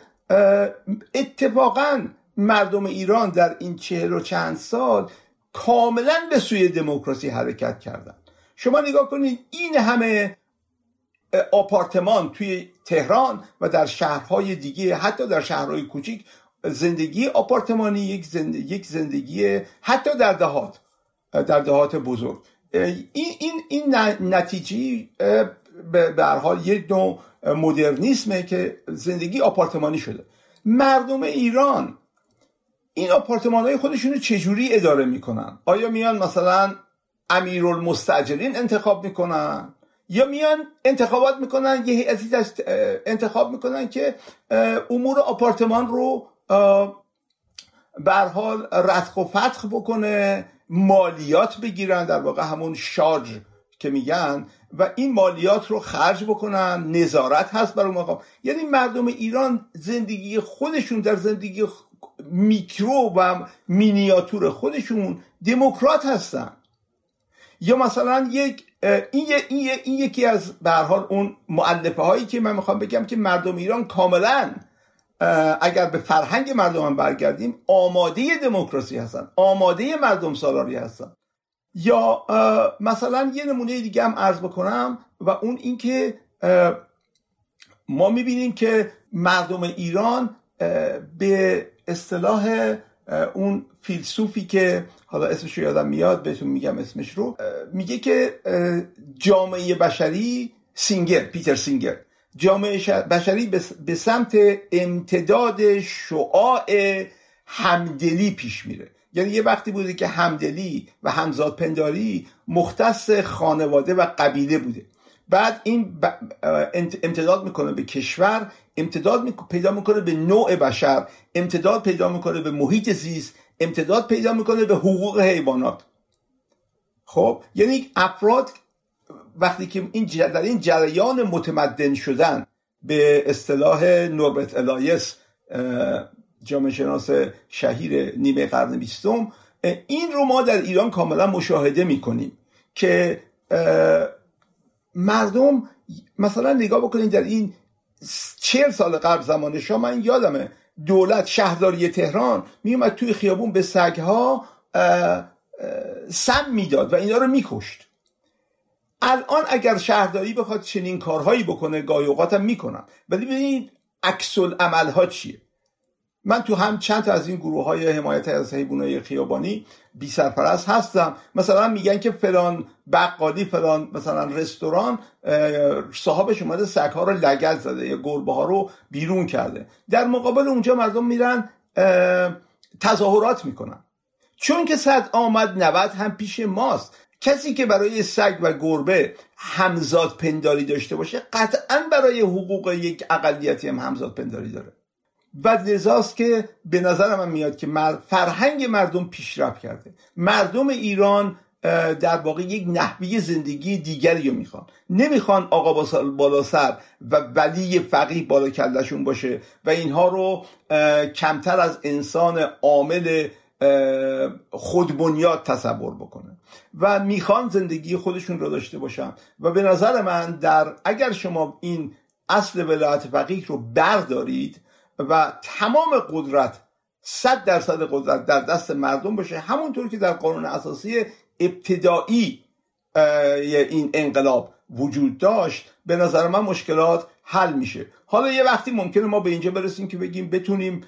اتفاقا مردم ایران در این چهل و چند سال کاملا به سوی دموکراسی حرکت کردن. شما نگاه کنید این همه آپارتمان توی تهران و در شهرهای دیگه حتی در شهرهای کوچیک زندگی آپارتمانی یک زندگی, یک زندگی حتی در دهات در دهات بزرگ. این این این نتیجه به حال یک نوع مدرنیسمه که زندگی آپارتمانی شده. مردم ایران این آپارتمان های خودشون چجوری اداره می‌کنن؟ آیا میان مثلا امیرالمستاجرین انتخاب می‌کنن؟ یا میان انتخابات می‌کنن یه هیئتی انتخاب می‌کنن که امور آپارتمان رو به حال و فتخ بکنه مالیات بگیرن در واقع همون شارژ که میگن و این مالیات رو خرج بکنن نظارت هست بر اون مقام. یعنی مردم ایران زندگی خودشون در زندگی میکرو و مینیاتور خودشون دموکرات هستن. یا مثلا یک این, این, این یکی از به حال اون معلفه هایی که من می‌خوام بگم که مردم ایران کاملا اگر به فرهنگ مردم هم برگردیم آماده دموکراسی هستن آماده مردم سالاری هستن. یا مثلا یه نمونه دیگه هم عرض بکنم و اون اینکه ما می‌بینیم که مردم ایران به اصطلاح اون فیلسوفی که حالا اسمش رو یادم میاد بهتون میگم اسمش رو میگه که جامعه بشری سینگر پیتر سینگر. جامعه بشری به سمت امتداد شعاع همدلی پیش میره. یعنی یه وقتی بوده که همدلی و همزاد پنداری مختص خانواده و قبیله بوده. بعد این امتداد می‌کنه به کشور امتداد پیدا می‌کنه به نوع بشر امتداد پیدا می‌کنه به محیط زیست امتداد پیدا می‌کنه به حقوق حیوانات. خب یعنی افراد وقتی که این در این جریان متمدن شدن به اصطلاح نوربرت الایس جامعه شناس شهیر نیمه قرن بیستم این رو ما در ایران کاملا مشاهده می‌کنیم که مردم مثلا نگاه بکنید در این چهل سال قبل زمان شاه من یادمه دولت شهرداری تهران میومد توی خیابون به سگها سم می‌داد و اینا رو میکشت. الان اگر شهرداری بخواد چنین کارهایی بکنه گاهی اوقات هم می‌کنن ولی ببینید عکس ها چیه؟ من تو هم چند تا از این گروه های حمایت از حیوانات خیابانی بی سرپرست هستم. مثلا میگن که فلان بقالی فلان مثلا رستوران صاحبش اومده سگ ها رو لگت زده یا گربه ها رو بیرون کرده. در مقابل اونجا مردم میرن تظاهرات می‌کنن. چون که صد آمد نود هم پیش ماست. کسی که برای سگ و گربه همزاد پنداری داشته باشه قطعا برای حقوق یک اقلیتی هم همزاد پنداری داره. و لذاست که به نظر من میاد که فرهنگ مردم پیشرفت کرده. مردم ایران در واقع یک نحوی زندگی دیگری رو می‌خوان. نمی‌خوان آقا بالا سر و ولی فقیه بالا کلشون باشه و اینها رو کمتر از انسان عامل خودبنیاد تصور بکنه و می‌خوان زندگی خودشون رو داشته باشن. و به نظر من در اگر شما این اصل ولایت فقیه رو بردارید و تمام قدرت صد درصد قدرت در دست مردم باشه. همونطور که در قانون اساسی ابتدایی این انقلاب وجود داشت به نظر من مشکلات حل میشه. حالا یه وقتی ممکنه ما به اینجا برسیم که بگیم بتونیم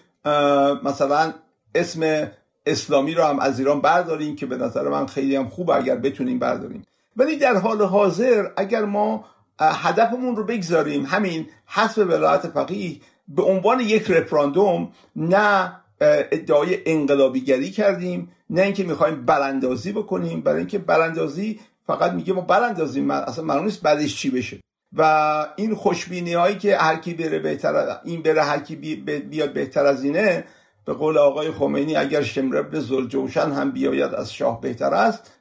مثلا اسم اسلامی رو هم از ایران برداریم که به نظر من خیلی هم خوب اگر بتونیم برداریم. ولی در حال حاضر اگر ما هدفمون رو بگذاریم همین حسب ولایت فقیه به عنوان یک رفراندوم نه ادعای انقلابیگری کردیم نه اینکه می‌خوایم براندازی بکنیم. برای اینکه براندازی فقط میگه ما براندازیم اصلا معلوم نیست بعدش چی بشه. و این خوشبینی هایی که هر کی بره بهتر این بره هر کی بیاد بهتر از اینه به قول آقای خمینی اگر شمرب زلجوشن هم بیاید از شاه بهتر است.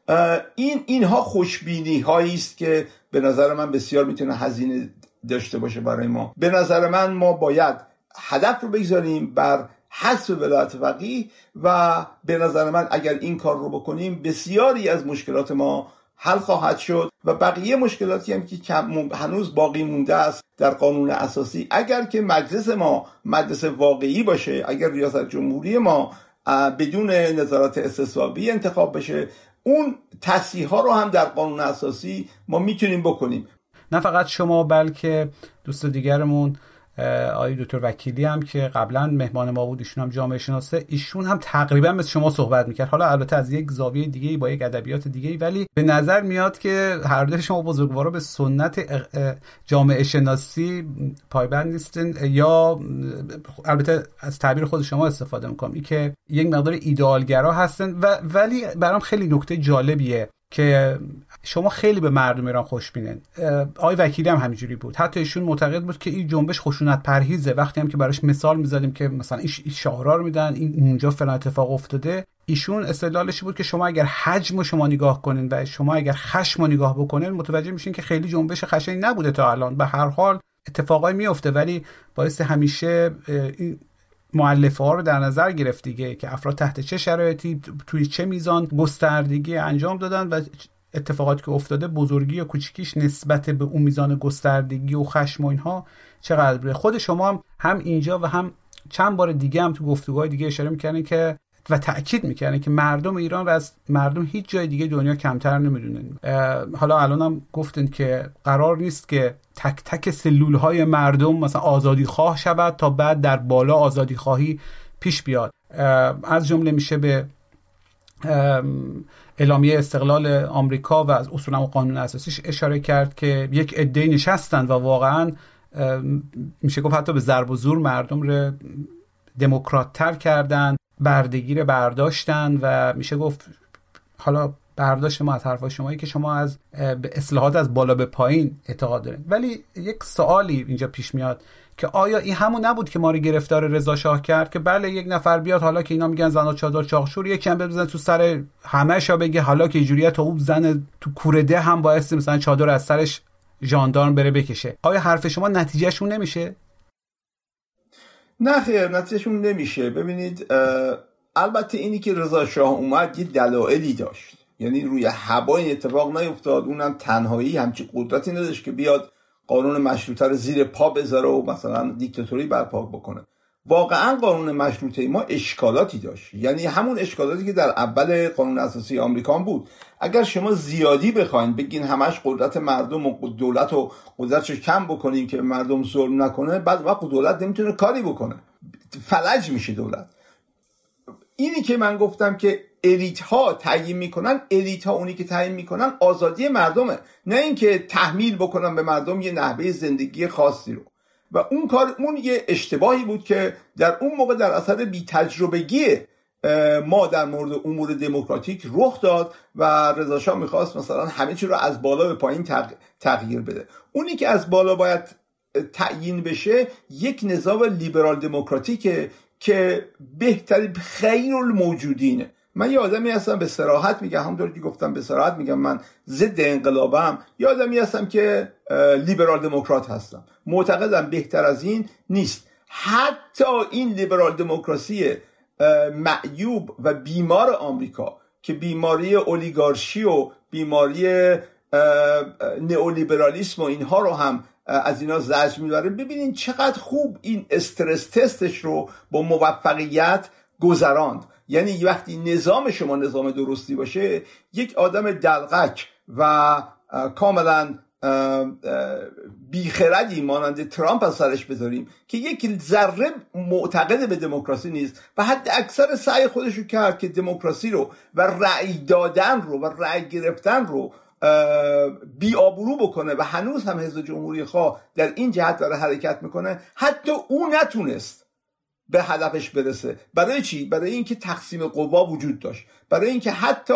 این اینها خوشبینی هایی است که به نظر من بسیار می‌تونه هزینه داشته باشه برای ما. به نظر من ما باید هدف رو بگذاریم بر حذف ولایت فقیه و به نظر من اگر این کار رو بکنیم بسیاری از مشکلات ما حل خواهد شد و بقیه مشکلاتی هم که هنوز باقی مونده است در قانون اساسی. اگر که مجلس ما مجلس واقعی باشه اگر ریاست جمهوری ما بدون نظارت استصوابی انتخاب بشه اون تصیح ها رو هم در قانون اساسی ما می‌تونیم بکنیم. نه فقط شما بلکه دوست دیگرمون آقای دکتر وکیلی هم که قبلا مهمان ما بود ایشون هم جامعه شناسه. ایشون هم تقریبا مثل شما صحبت می‌کرد. حالا البته از یک زاویه دیگه با یک ادبیات دیگه ولی به نظر میاد که هر دو شما بزرگوارا به سنت جامعه شناسی پایبند نیستین یا البته از تعبیر خود شما استفاده می‌کنم. این که یک مقدار ایدئالگرا هستن و ولی برام خیلی نکته جالبیه که شما خیلی به مردم ایران خوشبینن آقای وکیلی هم همینجوری بود. حتی ایشون معتقد بود که این جنبش خشونت پرهیزه. وقتی هم که براش مثال می‌زدیم که مثلا این شعارا رو میدن این اونجا فلان اتفاق افتاده ایشون استدلالش بود که شما اگر حجم شما نگاه کنین و شما اگر خشم رو نگاه بکنین متوجه میشین که خیلی جنبش خشنی نبوده تا الان. به هر حال اتفاقای میفته ولی باعث همیشه این معلفه ها رو در نظر گرفت دیگه که افراد تحت چه شرایطی توی چه میزان گستردگی انجام دادن و اتفاقاتی که افتاده بزرگی یا کوچیکیش نسبت به اون میزان گستردگی و خشم و اینها چقدر بوده خود شما هم, هم اینجا و هم چند بار دیگه هم تو گفتگوهای دیگه اشاره می‌کنه که و تاکید می‌کنه که مردم ایران و از مردم هیچ جای دیگه دنیا کمتر نمی‌دونن. حالا الان هم گفتن که قرار نیست که تک تک سلول های مردم مثلا آزادی خواه شود تا بعد در بالا آزادی خواهی پیش بیاد. از جمله میشه به اعلامیه استقلال آمریکا و از اصولا و قانون اساسیش اشاره کرد که یک عده نشستند و واقعا میشه گفت حتی به ضرب و زور مردم رو دموکرات تر کردن بردگی رو برداشتن و میشه گفت حالا برداشت ما از حرفای شمایی که شما از اصلاحات از بالا به پایین اعتقاد دارید ولی یک سوالی اینجا پیش میاد. که آیا این همون نبود که ما رو گرفتار رضا شاه کرد که بله یک نفر بیاد حالا که اینا میگن زنا چادر چاخشور یکی هم بزنه تو سر همه بگه حالا که اینجوریه تا اون زن تو کورده هم باعث مثلا چادر از سرش ژاندارم بره بکشه. آیا حرف شما نتیجهشون نمیشه؟ نه خیر نتیجهشون نمیشه. ببینید البته اینی که رضا شاه اومد یه دلایلی داشت. یعنی روی هوا این اتفاق نیفتاد اونم تنهایی همچی قدرتی نداشت که بیاد قانون مشروطه رو زیر پا بذاره و مثلا دیکتاتوری برپا بکنه. واقعا قانون مشروطه ما اشکالاتی داشت. یعنی همون اشکالاتی که در اول قانون اساسی آمریکا بود. اگر شما زیادی بخواین بگین همش قدرت مردم و دولت و قدرتش کم بکنین که مردم ظلم نکنه بعد وقت دولت نمی‌تونه کاری بکنه. فلج میشه دولت. اینی که من گفتم که الیت ها تعیین می‌کنن الیت ها اونی که تعیین می‌کنن آزادی مردمه. نه اینکه تحمیل بکنن به مردم یه نحوه زندگی خاصی رو. و اون کار اون یه اشتباهی بود که در اون موقع در اثر بی ما در مورد امور دموکراتیک رخ داد و رضا می‌خواست مثلا همه چی رو از بالا به پایین تغییر بده. اونی که از بالا باید تعیین بشه یک نظام لیبرال دموکراتیکه که بهترین خیر الموجودینه من یه آدمی هستم به سراحت میگم همونطور که گفتم به سراحت میگم من ضد انقلابم. یه آدمی هستم که لیبرال دموکرات هستم. معتقدم بهتر از این نیست. حتی این لیبرال دموکراسی معیوب و بیمار آمریکا که بیماری اولیگارشی و بیماری نئولیبرالیسم و اینها رو هم از اینا زجر می‌بره. ببینین چقدر خوب این استرس تستش رو با موفقیت گذراند. یعنی وقتی نظام شما نظام درستی باشه یک آدم دلغک و کاملا بیخردی مانند ترامپ از سرش بذاریم که یک ذره معتقد به دموکراسی نیست و حد اکثر سعی خودش رو کرد که دموکراسی رو و رأی دادن رو و رأی گرفتن رو بیابرو بکنه و هنوز هم حزب جمهوری خواه در این جهت داره حرکت می‌کنه حتی او نتونست به هدفش برسه. برای چی؟ برای اینکه تقسیم قوا وجود داشت. برای اینکه حتی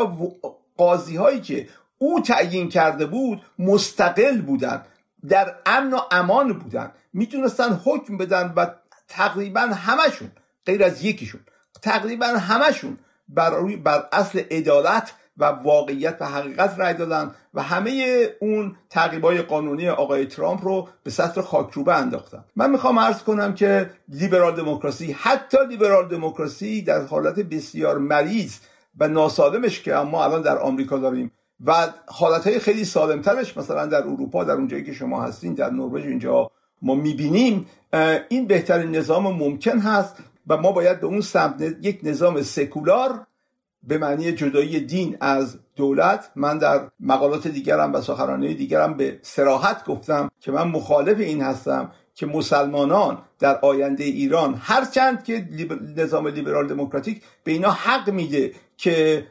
قاضی هایی که او تعیین کرده بود مستقل بودن در امن و امان بودن. می‌تونستن حکم بدن و تقریبا همشون غیر از یکیشون تقریبا همشون بر, بر اصل عدالت و واقعیت و حقیقت رای دادن و همه اون تعقیبای قانونی آقای ترامپ رو به سطر خاکروبه انداختن. من می‌خوام عرض کنم که لیبرال دموکراسی حتی لیبرال دموکراسی در حالت بسیار مریض و ناسالمش که ما الان در آمریکا داریم و حالتهای خیلی سالمترش مثلا در اروپا در اونجایی که شما هستین در نروژ اینجا ما می‌بینیم این بهترین نظام ممکن هست و ما باید به اون سمت یک نظام سکولار به معنی جدایی دین از دولت من در مقالات دیگرم و سخنرانی دیگرم به سراحت گفتم که من مخالف این هستم که مسلمانان در آینده ایران هرچند که نظام لیبرال دموکراتیک به اینا حق میده که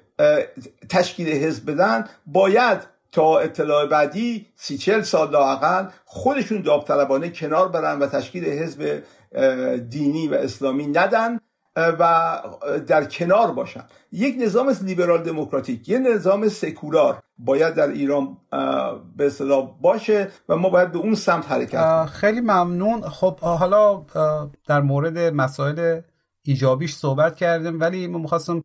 تشکیل حزب بدن باید تا اطلاع بعدی سی چل سال لاقل خودشون داوطلبانه کنار برن و تشکیل حزب دینی و اسلامی ندن. و در کنار باشن. یک نظام لیبرال دموکراتیک یه نظام سکولار باید در ایران به اصطلاح باشه و ما باید به اون سمت حرکت کنیم. خیلی ممنون. خب حالا در مورد مسائل ایجابیش صحبت کردیم ولی ما می‌خواستم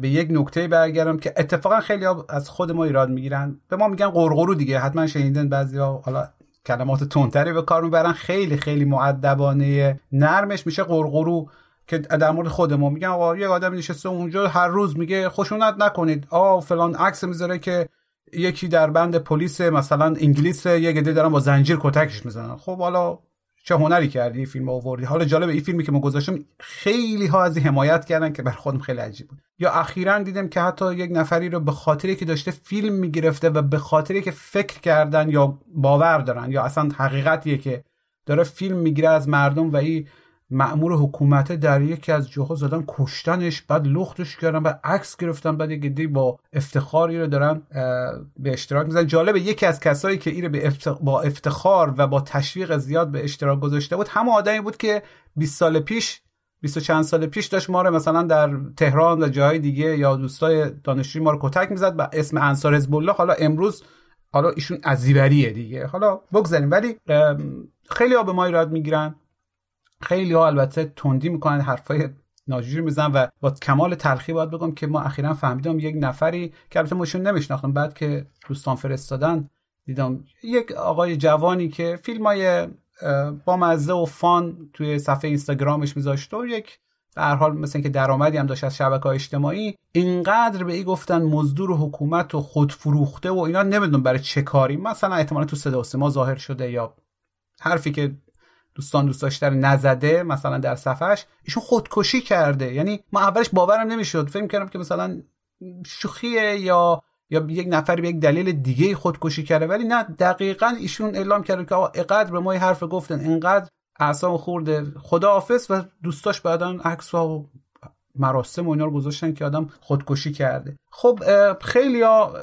به یک نکته برگردم که اتفاقا خیلی از خود ما ایراد می‌گیرن. به ما میگن قرقرو دیگه. حتما شنیدن بعضی ها. حالا کلمات تندتری به کار می‌برن. خیلی خیلی معدبانه نرمش میشه قرقرو که در مورد خودمون میگن آقا یه آدم نشسته اونجا هر روز میگه خشونت نکنید. آ فلان عکس می‌ذاره که یکی در بند پلیس مثلا انگلیس یه گده دارن با زنجیر کتکش می‌زنن. خب حالا چه هنری کردی فیلم آوردی؟ حالا جالب این فیلمی که ما گذاشتم خیلی ها از حمایت کردن که بر خودم خیلی عجیب بود. یا اخیرا دیدم که حتی یک نفری رو به خاطری که داشته فیلم می‌گرفته و به خاطری که فکر کردن یا باور دارن یا اصلا حقیقتیه که داره فیلم می‌گیره از مردم و این مأمور حکومت در یکی از جاها زدن کشتنش بعد لختش کردن و عکس گرفتن بعد یه با افتخاری رو دارن به اشتراک می‌زنن جالبه یکی از کسایی که ایره با افتخار و با تشویق زیاد به اشتراک گذاشته بود همه آدمی بود که 20 سال پیش 20 چند سال پیش داشت ما رو مثلا در تهران و جاهای دیگه یا دوستای دانشجوی ما رو کتک می‌زد و اسم انصار حزب حالا امروز حالا ایشون عزیوریه دیگه. حالا بگذاریم. ولی خیلی ها به ما ایراد می‌گیرن. خیلی ها البته تندی می‌کنن حرفای ناجوری میزن و با کمال تلخی باید بگم که ما اخیرا فهمیدم یک نفری که البته ماشون نمیشناختم بعد که دوستان فرستادن دیدم یک آقای جوانی که فیلم های با مزه و فان توی صفحه اینستاگرامش میذاشت و یک در حال مثل که درآمدی هم داشت از شبکه های اجتماعی اینقدر به ای گفتن مزدور حکومت و خودفروخته و اینا نمی‌دونم برای چه کاری مثلا احتمالا تو صدا و ظاهر شده یا حرفی که دوستان دوست داشته نزده مثلا در صفحش ایشون خودکشی کرده. یعنی ما اولش باورم نمی‌شد. فکر کردم که مثلا شوخیه یا یا یک نفری به یک دلیل دیگه خودکشی کرده. ولی نه دقیقا ایشون اعلام کرده که آقا اقدر به ما حرف گفتن اینقدر اعصاب خورده. خداحافظ و دوستاش بعدا عکس و مراسم و اینا رو گذاشتن که آدم خودکشی کرده. خب خیلی ها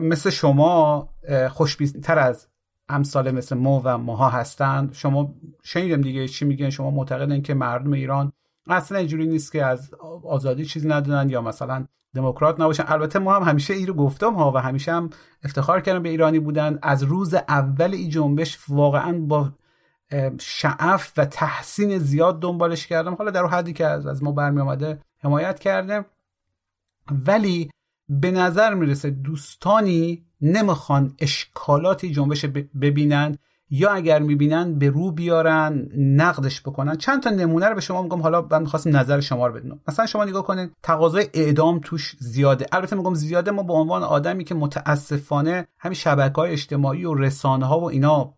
مثل شما خوشبینتر از امثال مثل ما و ماها هستند. شما شنیدم دیگه چی میگن. شما معتقدن که مردم ایران اصلا اینجوری نیست که از آزادی چیزی ندونن یا مثلا دموکرات نباشن. البته ما هم همیشه ای رو گفتم ها و همیشه هم افتخار کردم به ایرانی بودن. از روز اول این جنبش واقعا با شعف و تحسین زیاد دنبالش کردم. حالا در حدی که از ما برمی آمده حمایت کردم. ولی به نظر می‌رسه دوستانی نمی‌خوان اشکالات جنبش ببینن یا اگر می‌بینن به رو بیارن نقدش بکنن. چند تا نمونه رو به شما میگم. حالا من می‌خواستم نظر شما رو بدونم. مثلا شما نگاه کنید تقاضای اعدام توش زیاده. البته میگم زیاده ما به عنوان آدمی که متاسفانه همین شبکه های اجتماعی و رسانه ها و اینا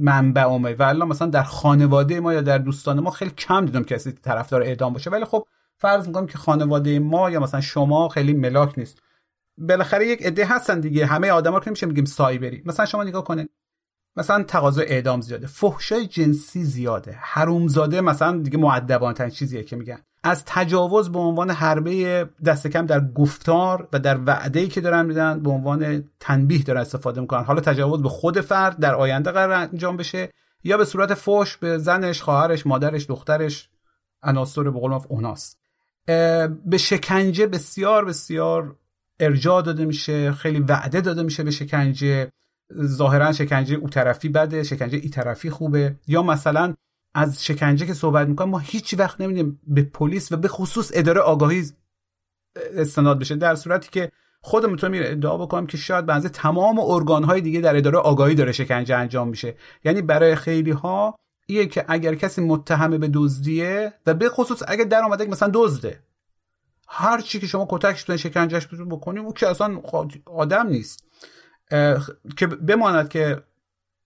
منبع و الان مثلا در خانواده ما یا در دوستان ما خیلی کم دیدم کسی طرفدار اعدام باشه. ولی خب فرض می‌کنم که خانواده ما یا مثلا شما خیلی ملاک نیست. بالاخره یک عده هستن دیگه. همه آدما رو نمیشه میگیم سایبری. مثلا شما نگاه کنید مثلا تقاضا اعدام زیاده. فحشای جنسی زیاده. حرومزاده مثلا دیگه مؤدبانه ترین چیزیه که میگن. از تجاوز به عنوان حربه دست کم در گفتار و در وعده که دارن میدن به عنوان تنبیه دارن استفاده می‌کنن. حالا تجاوز به خود فرد در آینده قرار انجام بشه یا به صورت فوش به زنش خواهرش مادرش دخترش عناصر به قول اوناست. به شکنجه بسیار بسیار ارجاع داده میشه خیلی وعده داده میشه به شکنجه. ظاهرا شکنجه او طرفی بده شکنجه ای طرفی خوبه. یا مثلا از شکنجه که صحبت می‌کنیم ما هیچ وقت نمیدیم به پلیس و به خصوص اداره آگاهی استناد بشه در صورتی که خودم می‌تونم ادعا بکنم که شاید بعضی تمام ارگان های دیگه در اداره آگاهی داره شکنجه انجام میشه. یعنی برای خیلی ها ایه که اگر کسی متهمه به دزدیه و به خصوص اگر در اومده مثلا دزده هر چی که شما کتکش بتونید شکنجهش بکنیم او که اصلا آدم نیست. که بماند که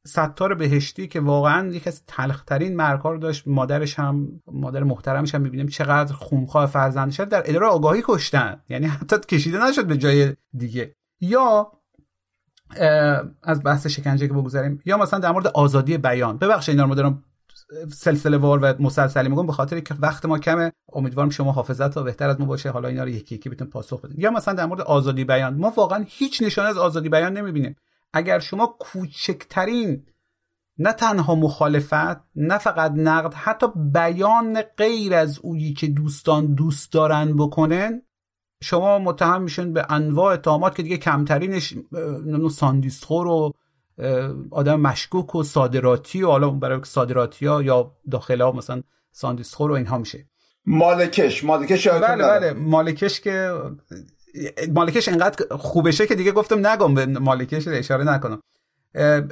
ستار بهشتی که واقعا یکی از تلخترین مرکار داشت مادرش هم مادر محترمش هم می‌بینیم چقدر خونخواه فرزندش در اداره آگاهی کشتن. یعنی حتی کشیده نشد به جای دیگه. یا از بحث شکنجه که بگذاریم یا مثلا در مورد آزادی بیان. ببخشید اینا رو دارم سلسله وار و مسلسلی میگم به خاطر که وقت ما کمه. امیدوارم شما حافظت و بهتر از ما باشه. حالا اینا رو یکی یکی بتون پاسخ بدیم. یا مثلا در مورد آزادی بیان. ما واقعا هیچ نشانه از آزادی بیان نمی‌بینیم. اگر شما کوچکترین نه تنها مخالفت نه فقط نقد حتی بیان غیر از اویی که دوستان دوست دارن بکنن شما متهم میشن به انواع اتهامات که دیگه کمترینش ساندیسخور و آدم مشکوک و صادراتی و حالا برای صادراتی ها یا داخل ها مثلا ساندیسخور و اینها میشه. مالکش مالکش بله بله. مالکش که مالکش انقدر خوبشه که دیگه گفتم نگم به مالکش اشاره نکنم.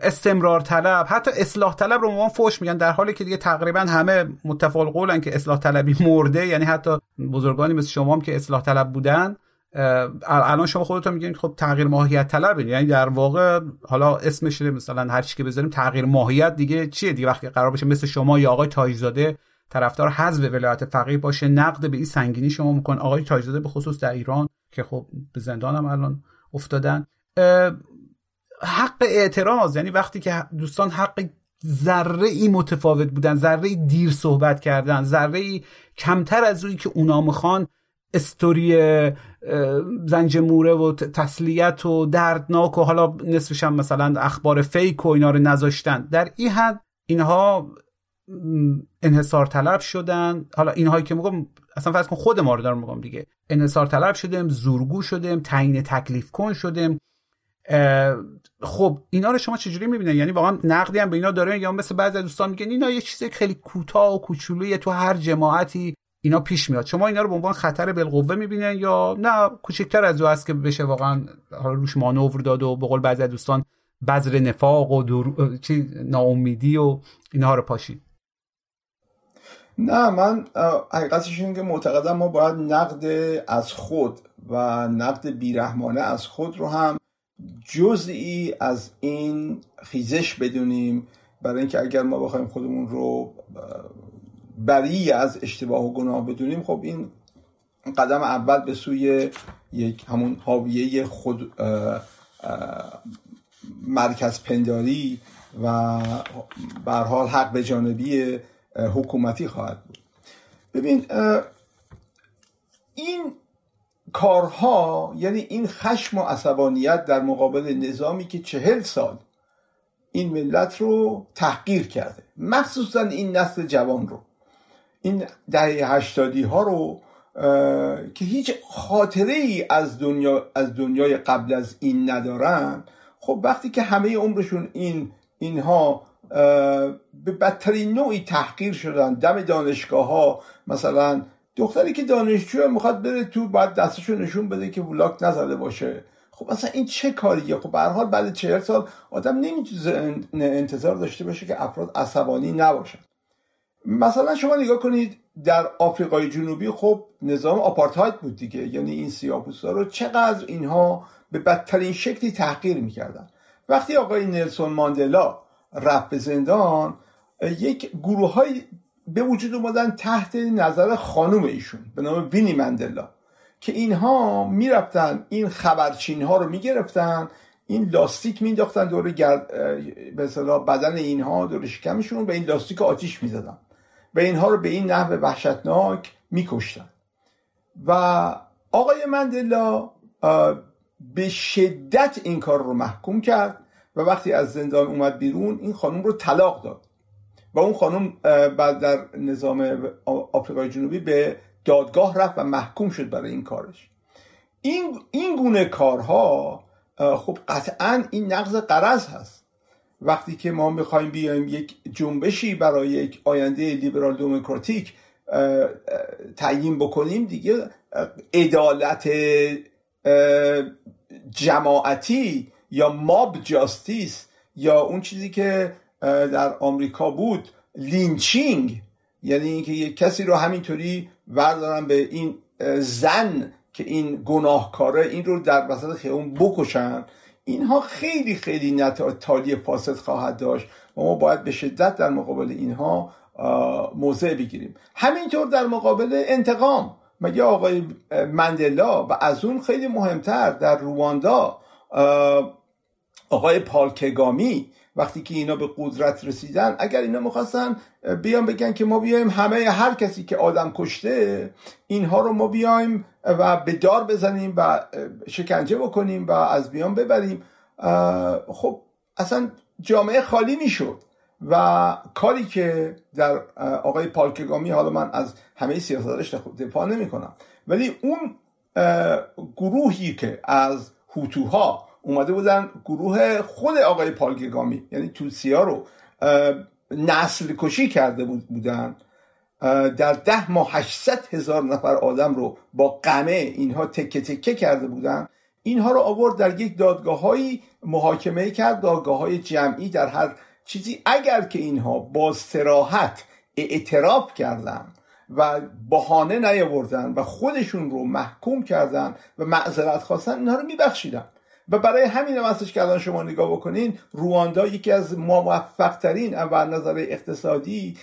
استمرار طلب حتی اصلاح طلب رو ما فوش میگن در حالی که دیگه تقریبا همه متفق قولن که اصلاح طلبی مرده یعنی حتی بزرگانی مثل شما هم که اصلاح طلب بودن. الان شما خودتون میگین خب تغییر ماهیت طلب یعنی در واقع حالا اسمش مثلا هر چی که بذاریم تغییر ماهیت دیگه چیه دیگه؟ وقتی قرار باشه مثل شما یا آقای تایزاده طرفدار حذف ولایت فقیه باشه نقد به این سنگینی شما میکن آقای تایزاده به خصوص در ایران که خب به زندان هم الان افتادن حق اعتراض. یعنی وقتی که دوستان حق ذره ای متفاوت بودن ذره ای دیر صحبت کردن ذره ای کمتر از اویی که اونا می‌خوان استوری زنجموره و تسلیت و دردناک و حالا نصفش هم مثلا اخبار فیک و اینا رو نذاشتن. در این حد اینها انحصار طلب شدن. حالا اینهایی که میگم اصلا فرض کن خود ما رو دارم میگم دیگه. انحصار طلب شدیم زورگو شدیم تعیین تکلیف کن شدیم. خب اینا رو شما چجوری می‌بینن یعنی واقعا نقدی هم به اینا داره؟ یا مثل بعضی دوستان میگن اینا یه چیز خیلی کوتاه و کوچولویه. تو هر جماعتی اینا پیش میاد. شما اینا رو به عنوان خطر بالقوه می‌بینن یا نه کوچکتر از او هست که بشه واقعا حالا روش مانور داد و به قول بعضی دوستان بذر نفاق و دور... چی ناامیدی و اینها رو پاشید. نه من حقیقتش این که معتقدم ما باید نقد از خود و نقد بیرحمانه از خود رو هم جزئی از این خیزش بدونیم. برای اینکه اگر ما بخوایم خودمون رو بری از اشتباه و گناه بدونیم خب این قدم اول به سوی یک همون حاویه خود مرکز پنداری و حال حق به جانبی حکومتی خواهد بود. ببین این کارها یعنی این خشم و عصبانیت در مقابل نظامی که چهل سال این ملت رو تحقیر کرده مخصوصا این نسل جوان رو. این دهه هشتادی ها رو که هیچ خاطره ای از دنیا از دنیای قبل از این ندارن. خب وقتی که همه عمرشون این اینها به بدترین نوعی تحقیر شدن دم دانشگاه ها مثلا دختری که دانشجو می‌خواد بره تو باید دستشو نشون بده که ولاک نزده باشه. خب اصلا این چه کاریه؟ خب به حال بعد چهل سال آدم نمی‌تونه انتظار داشته باشه که افراد عصبانی نباشن. مثلا شما نگاه کنید در آفریقای جنوبی خب نظام آپارتاید بود دیگه. یعنی این سیاپوستا رو چقدر اینها به بدترین شکلی تحقیر می‌کردن. وقتی آقای نلسون ماندلا رفت به زندان یک گروه های به وجود اومدن تحت نظر خانوم ایشون به نام وینی مندلا که اینها می‌رفتن این خبرچین ها رو می‌گرفتن این لاستیک مینداختن دور گرد به بدن اینها دور شکمشون به این لاستیک آتیش می‌زدن. و اینها رو به این نحو وحشتناک میکشتن. و آقای مندلا به شدت این کار رو محکوم کرد و وقتی از زندان اومد بیرون این خانم رو طلاق داد. و اون خانم بعد در نظام آفریقای جنوبی به دادگاه رفت و محکوم شد برای این کارش. این, این گونه کارها خب قطعا این نقض قرض هست. وقتی که ما می‌خوایم بیایم یک جنبشی برای یک آینده لیبرال دموکراتیک تعیین بکنیم دیگه عدالت جماعتی یا ماب جاستیس یا اون چیزی که در آمریکا بود lynching یعنی اینکه یک کسی رو همینطوری وردارن به این زن که این گناهکاره این رو در وسط خیابون بکشن. اینها خیلی خیلی توالی فاسد خواهد داشت و ما باید به شدت در مقابل اینها موضع بگیریم. همینطور در مقابل انتقام. مگه آقای مندلا و از اون خیلی مهمتر در رواندا آقای پالکگامی وقتی که اینا به قدرت رسیدن اگر اینا می‌خواستن بیان بگن که ما بیایم همه هر کسی که آدم کشته اینها رو ما بیایم و به دار بزنیم و شکنجه بکنیم و از بیان ببریم. خب اصلا جامعه خالی می‌شد و کاری که در آقای پالکگامی حالا من از همه سیاستش دفاع نمی کنم ولی اون گروهی که از هوتوها اومده بودن گروه خود آقای پالگگامی یعنی توسیا رو نسل کشی کرده بودن. در ده ماه 800 هزار نفر آدم رو با قمه اینها تکه تکه کرده بودن. اینها رو آورد در یک دادگاه های محاکمه کرد دادگاه های جمعی در هر چیزی. اگر که اینها با سراحت اعتراف کردن و بهانه نیاوردن و خودشون رو محکوم کردن و معذرت خواستن اینها رو میبخشیدن. و برای همین هم هستش که الان شما نگاه بکنین رواندا یکی از موفق ترین و نظر اقتصادی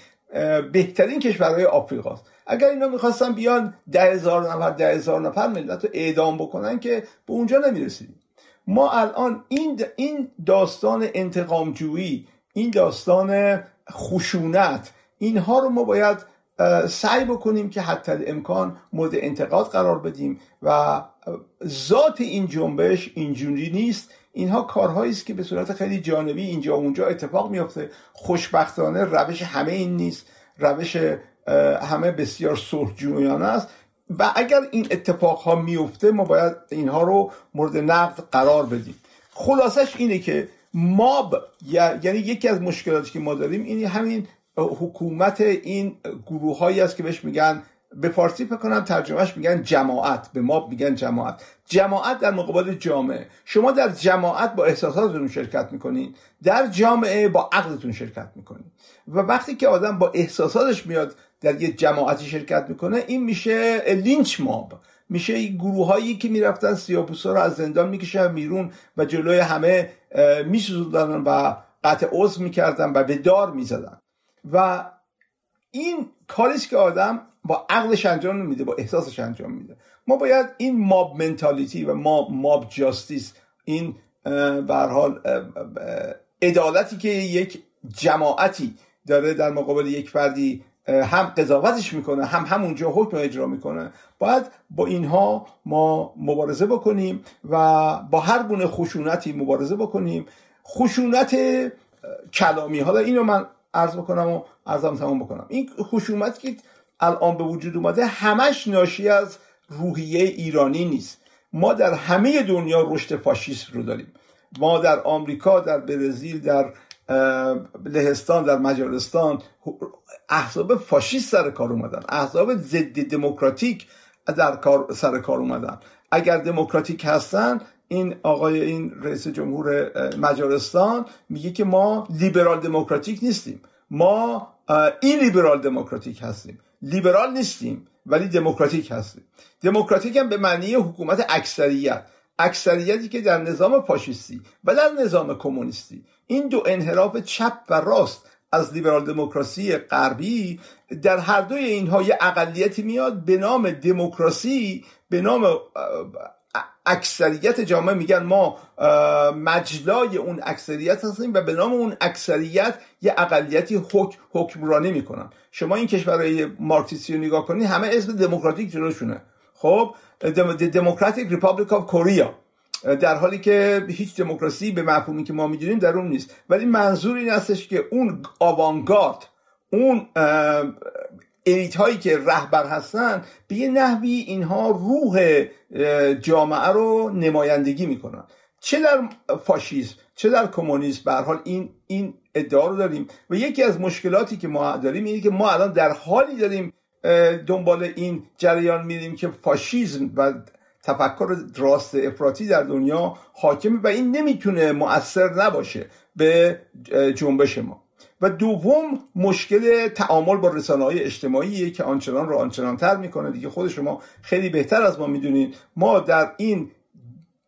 بهترین کشورهای آفریقاست. اگر اینا می‌خواستن بیان ده هزار نفر ده هزار نفر ملت رو اعدام بکنن که به اونجا نمی‌رسیدیم ما الان این این داستان انتقامجویی این داستان خشونت اینها رو ما باید سعی بکنیم که حتی امکان مورد انتقاد قرار بدیم و ذات این جنبش اینجوری نیست. اینها کارهایی است که به صورت خیلی جانبی اینجا و اونجا اتفاق میافته. خوشبختانه روش همه این نیست. روش همه بسیار صلحجویانه است. و اگر این اتفاق ها میفته ما باید اینها رو مورد نقد قرار بدیم. خلاصش اینه که ماب یعنی یکی از مشکلاتی که ما داریم این همین حکومت این گروه هایی است که بهش میگن به فارسی فکر کنم ترجمهش میگن جماعت به ما میگن جماعت. جماعت در مقابل جامعه. شما در جماعت با احساساتتون شرکت می‌کنین. در جامعه با عقلتون شرکت می‌کنین. و وقتی که آدم با احساساتش میاد در یه جماعتی شرکت می‌کنه این میشه لینچ ماب میشه گروه هایی که می‌رفتن سیاپوسا رو از زندان می‌کشن میرون و جلوی همه میسوزوندن و قطع عضو می‌کردن و به دار می‌زدن. و این کاریست که آدم با عقلش انجام نمیده با احساسش انجام میده. ما باید این ماب منتالیتی و ما ماب جاستیس این به حال عدالتی که یک جماعتی داره در مقابل یک فردی هم قضاوتش می‌کنه هم همونجا حکم اجرا می‌کنه. باید با اینها ما مبارزه بکنیم و با هر گونه خشونتی مبارزه بکنیم. خشونت کلامی. حالا اینو من عرض بکنم و عرضم تمام بکنم. این خشونتی که الان به وجود اومده همش ناشی از روحیه ایرانی نیست. ما در همه دنیا رشد فاشیست رو داریم. ما در آمریکا در برزیل در لهستان در مجارستان احزاب فاشیست سر کار اومدن. احزاب ضد دموکراتیک در کار سر کار اومدن. اگر دموکراتیک هستن این آقای این رئیس جمهور مجارستان میگه که ما لیبرال دموکراتیک نیستیم. ما این لیبرال دموکراتیک هستیم. لیبرال نیستیم ولی دموکراتیک هستیم. دموکراتیک هم به معنی حکومت اکثریت اکثریتی که در نظام فاشیستی و در نظام کمونیستی. این دو انحراف چپ و راست از لیبرال دموکراسی غربی در هر دوی اینها یه اقلیتی میاد به نام دموکراسی به نام اکثریت جامعه. میگن ما مجلای اون اکثریت هستیم و به نام اون اکثریت یه اقلیتی حک، حکمرانی می‌کنن. شما این کشورهای مارکسیستی رو نگاه کنید همه اسم دموکراتیک جلوشونه. خب Democratic Republic of Korea در حالی که هیچ دموکراسی به مفهومی که ما می‌دونیم در اون نیست. ولی منظور این هستش که اون آوانگارد اون الیت هایی که رهبر هستن به یه نحوی اینها روح جامعه رو نمایندگی می‌کنن. چه در فاشیسم چه در کمونیسم؟ به حال این این ادعا رو داریم. و یکی از مشکلاتی که ما داریم اینه که ما الان در حالی داریم دنبال این جریان میریم که فاشیسم و تفکر راست افراطی در دنیا حاکمه و این نمی‌تونه مؤثر نباشه به جنبش ما. و دوم مشکل تعامل با رسانه های اجتماعیه که آنچنان رو آنچنان تر می‌کنه. دیگه خود شما خیلی بهتر از ما می‌دونید. ما در این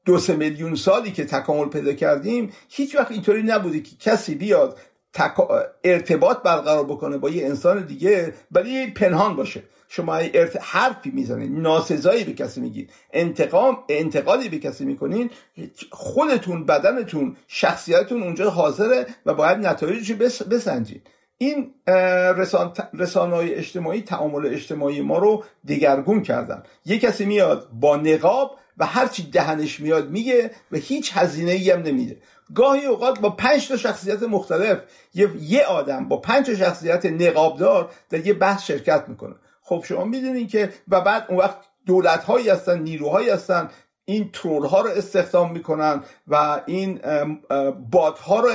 دو سه میلیون سالی که تکامل پیدا کردیم هیچ وقت اینطوری نبوده که کسی بیاد ارتباط برقرار بکنه با یه انسان دیگه ولی پنهان باشه. شما ارت... حرفی می‌زنید ناسزایی به کسی میگید انتقام انتقادی به کسی می‌کنین خودتون بدنتون شخصیتتون اونجا حاضره و باید نتایجش بس... بسنجید. این رسان... رسانه های اجتماعی تعامل اجتماعی ما رو دگرگون کردن. یه کسی میاد با نقاب و هرچی دهنش میاد میگه و هیچ هزینه ای هم نمیده. گاهی اوقات با پنج تا شخصیت مختلف یه, یه آدم با پنج تا شخصیت نقابدار در یه بحث شرکت می‌کنه. خب شما می‌دونین که و بعد اون وقت دولت هایی هستن نیروهایی هستن این troll ها رو استخدام می‌کنن و این bot ها رو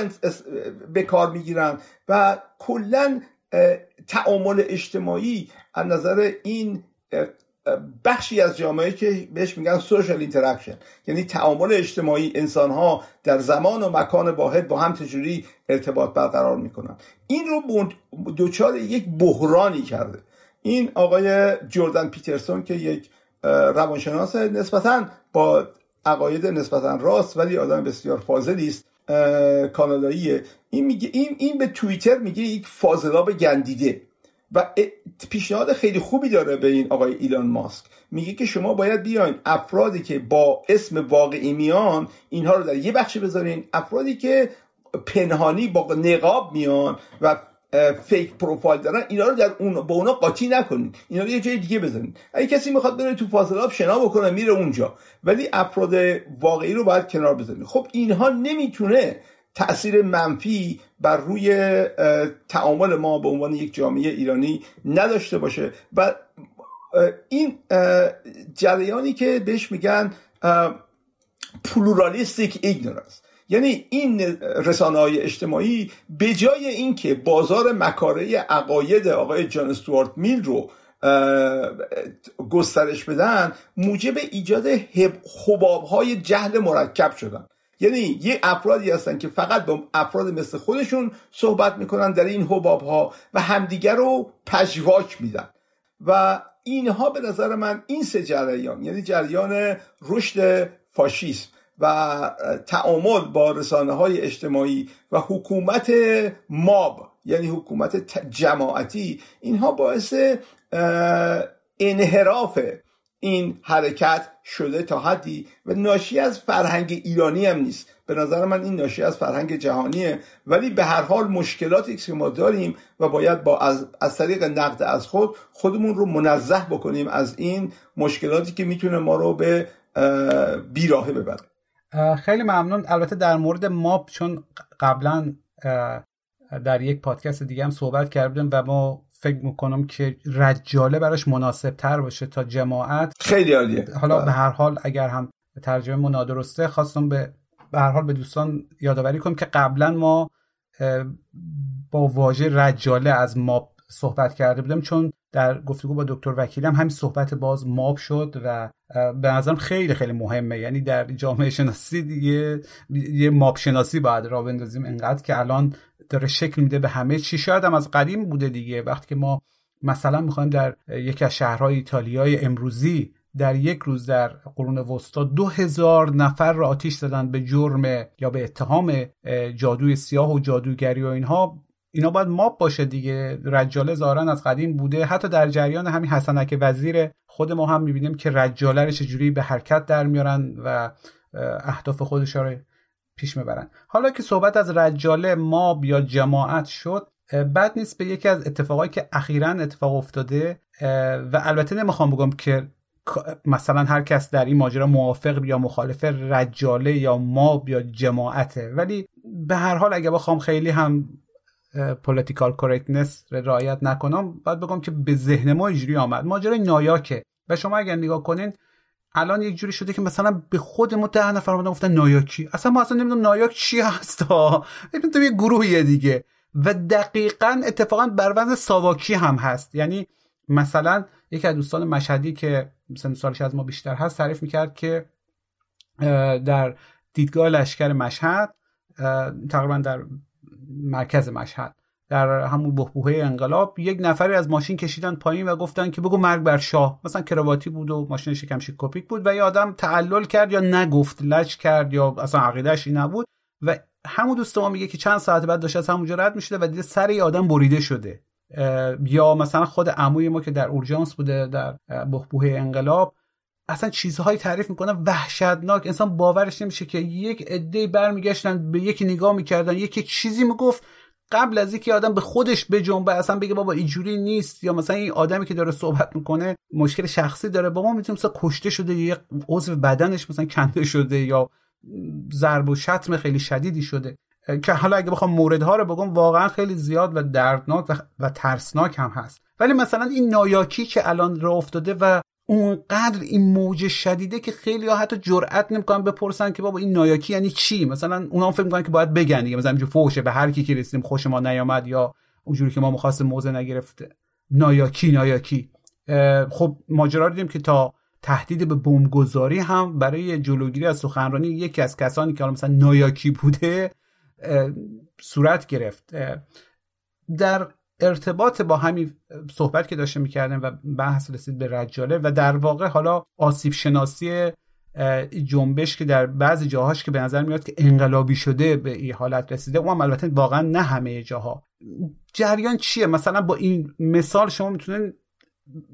به کار می‌گیرن و کلا تعامل اجتماعی از نظر این بخشی از جامعه که بهش میگن social interaction یعنی تعامل اجتماعی انسان ها در زمان و مکان واحد با هم چجوری ارتباط برقرار می‌کنن. این رو دچار یک بحرانی کرده. این آقای جردن پیترسون که یک روانشناس نسبتا با عقاید نسبتا راست ولی آدم بسیار فاضلی است کاناداییه. این میگه این این به توییتر میگه یک فاضلاب گندیده. و پیشنهاد خیلی خوبی داره به این آقای ایلان ماسک. میگه که شما باید بیاین افرادی که با اسم واقعی میان اینها رو در یه بخشی بذارین. افرادی که پنهانی با نقاب میان و fake profile دارن اینا رو در اون با اونا قاطی نکنید اینا رو یه جای دیگه بزنید اگه کسی می‌خواد بره تو فاضلاب شنا بکنه میره اونجا. ولی افراد واقعی رو باید کنار بزنید خب اینها نمی‌تونه تاثیر منفی بر روی تعامل ما به عنوان یک جامعه ایرانی نداشته باشه. و این جریانی که بهش میگن pluralistic ignorance. یعنی این رسانه های اجتماعی به جای اینکه بازار مکاره عقاید آقای جان استوارت میل رو گسترش بدن موجب ایجاد حباب های جهل مرکب شدن. یعنی یه افرادی هستن که فقط با افراد مثل خودشون صحبت می‌کنن در این حباب ها و همدیگر رو پژواک میدن. و اینها به نظر من این سه جریان یعنی جریان رشد فاشیسم و تعامل با رسانه های اجتماعی و حکومت ماب یعنی حکومت جماعتی اینها باعث انحراف این حرکت شده تا حدی و ناشی از فرهنگ ایرانی هم نیست. به نظر من این ناشی از فرهنگ جهانیه. ولی به هر حال مشکلاتی که ما داریم و باید با از, از طریق نقد از خود خودمون رو منزه بکنیم از این مشکلاتی که می‌تونه ما رو به بیراهه ببره. خیلی ممنون. البته در مورد ماب چون قبلا در یک پادکست دیگه هم صحبت کردیم و ما فکر می‌کنم که رجاله براش مناسب تر باشه تا جماعت. خیلی عالیه. حالا به هر حال اگر هم ترجمه ما نادرسته خواستم به به هر حال به دوستان یادآوری کنم که قبلا ما با واژه رجاله از ماب صحبت کرده بودم چون در گفتگو با دکتر وکیلی هم همین صحبت باز ماب شد و به نظرم خیلی خیلی مهمه. یعنی در جامعه شناسی دیگه یه ماب شناسی باید را بندازیم انقدر که الان داره شکل میده به همه چی. شاید هم از قدیم بوده دیگه. وقتی که ما مثلا می‌خوایم در یکی از شهرهای ایتالیای امروزی در یک روز در قرون وسطا دو هزار نفر را آتیش زدن به جرم یا به اتهام جادوی سیاه و جادوگری و اینها اینا باید ماب باشه دیگه. رجاله زارن از قدیم بوده. حتی در جریان همین حسنک وزیر خود ما هم می‌بینیم که رجاله رو چجوری به حرکت در میارن و اهداف خودش رو پیش می‌برن. حالا که صحبت از رجاله mob یا جماعت شد بد نیست به یکی از اتفاقایی که اخیرا اتفاق افتاده و البته نمی‌خوام بگم که مثلا هر کس در این ماجرا موافق یا مخالف رجاله یا mob یا جماعته. ولی به هر حال اگه بخوام خیلی هم political correctness رعایت نکنم باید بگم که به ذهن ما اینجوری آمد. ماجرای نایاکه. و شما اگر نگاه کنین الان یک جوری شده که مثلا به خود ما ده نفر اومدن گفتن نایاکی. اصلا ما اصلا نمی‌دونم نایاک چی هست ها؟ تو یه گروهیه دیگه. و دقیقا اتفاقا بر وزن ساواکی هم هست. یعنی مثلا یکی از دوستان مشهدی که مثلا سالش از ما بیشتر هست تعریف می‌کرد که در دیدگاه لشکر مشهد تقریبا در مرکز مشهد. در همون بهبوهه انقلاب یک نفری از ماشین کشیدن پایین و گفتن که بگو مرگ بر شاه. مثلا کرواتی بود و ماشین شکم کپیک بود و یه آدم تعلل کرد یا نگفت لج کرد یا اصلا عقیدهش این نبود. و همون دوست ما میگه که چند ساعت بعد داشت از همونجا رد می‌شده و دیده سر یه آدم بریده شده. یا مثلا خود عموی ما که در اورژانس بوده در بهبوهه انقلاب اصلا چیزهایی تعریف می‌کنن وحشتناک. انسان باورش نمیشه که یک عده برمیگشتن به یکی نگاه می‌کردن یکی چیزی می‌گفت قبل از اینکه آدم به خودش بجنبه اصلا بگه بابا اینجوری نیست یا مثلا این آدمی که داره صحبت می‌کنه مشکل شخصی داره با ما می‌تونیم مثلا کشته شده یا عضو بدنش مثلا کنده شده یا ضرب و شتم خیلی شدیدی شده. که حالا اگه بخوام موردها رو بگم واقعا خیلی زیاد و دردناک و, ترسناک هم هست. ولی مثلا این نایاکی که الان راه افتاده و اونقدر این موج شدیده که خیلی ها حتی جرئت نمی‌کنن بپرسن که بابا این نایاکی یعنی چی؟ مثلا اونا فکر می‌کنن که باید بگن دیگه. مثلا فوشه به هر کی که رسیدیم خوش ما نیامد یا اونجوری که ما می‌خواستیم موزه نگرفته. نایاکی نایاکی. خب ماجرا دیدیم که تا تهدید به بمبگذاری هم برای جلوگیری از سخنرانی یکی از کسانی که مثلا نایاکی بوده صورت گرفت. در ارتباط با همین صحبت که داشته می‌کردن و بحث رسید به رجاله و در واقع حالا آسیب شناسی جنبش که در بعضی جاهاش که به نظر میاد که انقلابی شده به این حالت رسیده اونم البته واقعا نه همه جاها. جریان چیه؟ مثلا با این مثال شما می‌تونن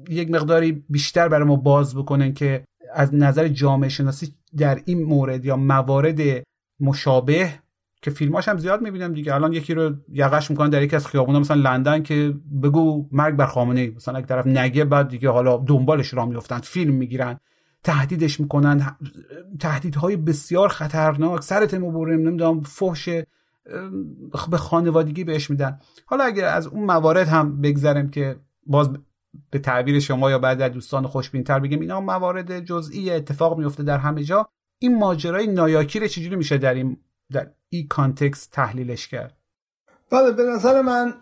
یک مقداری بیشتر برای ما باز بکنن که از نظر جامعه شناسی در این مورد یا موارد مشابه که فیلماش هم زیاد می‌بینم دیگه. الان یکی رو یقش می‌کنن در یکی از خیابونا مثلا لندن که بگو مرگ بر خامنه ای مثلا یک طرف نگه بعد دیگه حالا دنبالش را میفتن فیلم می‌گیرن تهدیدش می‌کنن. تهدیدهای بسیار خطرناک سرتمو بریم نمی‌دونم فحش به خانوادگی بهش میدن. حالا اگر از اون موارد هم بگذرم که باز به تعبیر شما یا بعد از دوستان خوشبینتر بگیم اینا موارد جزئی اتفاق میفته در همه جا. این ماجرای نایاکی رو چجوری میشه در این در این کانتکست تحلیلش کرد. بله به نظر من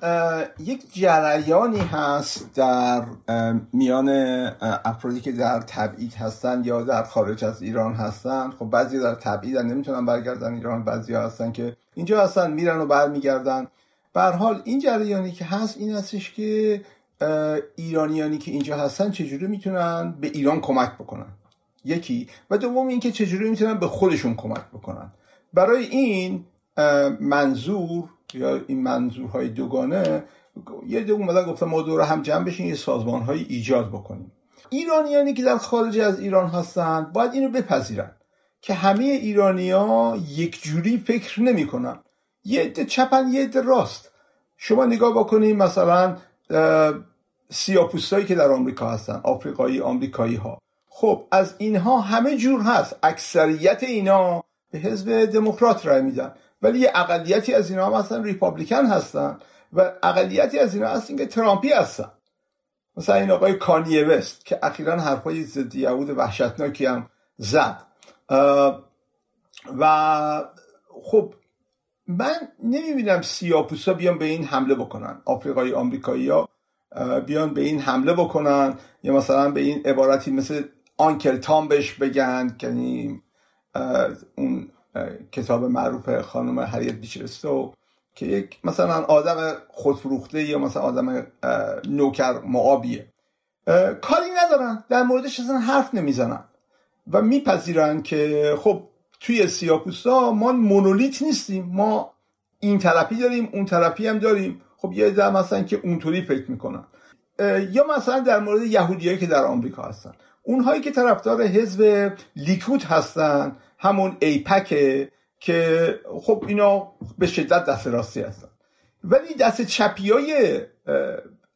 یک جریانی هست در میان افرادی که در تبعید هستن یا در خارج از ایران هستن. خب بعضی در تبعید نمی‌تونن برگردن ایران بعضی هستن که اینجا هستن میرن و برمیگردن. به حال این جریانی که هست این هستش که ایرانیانی که اینجا هستن چجوری می‌تونن به ایران کمک بکنن؟ یکی. و دوم اینکه چجوری می‌تونن به خودشون کمک بکنن؟ برای این منظور یا این منظورهای دوگانه یه دو اومدن گفتن ما دور هم جمع بشین یه سازمان های ایجاد بکنیم. ایرانیانی که در خارج از ایران هستن باید اینو بپذیرن که همه ایرانیا یک جوری فکر نمی‌کنن. یه عده چپن یه عده راست. شما نگاه بکنید مثلا سیاپوستایی که در آمریکا هستن آفریقایی آمریکایی ها خب از اینها همه جور هست. اکثریت اینا به حزب دموکرات رای میدن. ولی یه اقلیتی از اینا هم اصلا ریپابلیکن هستن و اقلیتی از اینا هستن که ترامپی هستن. مثلا این آقای کانیه وست که اخیرا حرفای ضد یهود وحشتناکی هم زد. و خب من نمی‌بینم سیاپوسا بیان به این حمله بکنن. آفریقایی آمریکایی ها بیان به این حمله بکنن یا مثلا به این عبارتی مثل آنکل تام بهش بگن یعنی اون کتاب معروف خانم هریت بیچرستو که یک مثلا آدم خودفروخته یا مثلا آدم نوکر معابیه. کاری ندارن در موردش اصلا حرف نمی‌زنن و میپذیرن که خب توی سیاپوستا ما مونولیت نیستیم ما این طرفی داریم اون طرفی هم داریم. خب یه ده مثلا که اونطوری فکر می‌کنن. یا مثلا در مورد یهودیایی که در آمریکا هستن. اونهایی که طرفدار حزب لیکود هستن همون ایپکه که خب اینا به شدت دست راستی هستن. ولی دست چپی های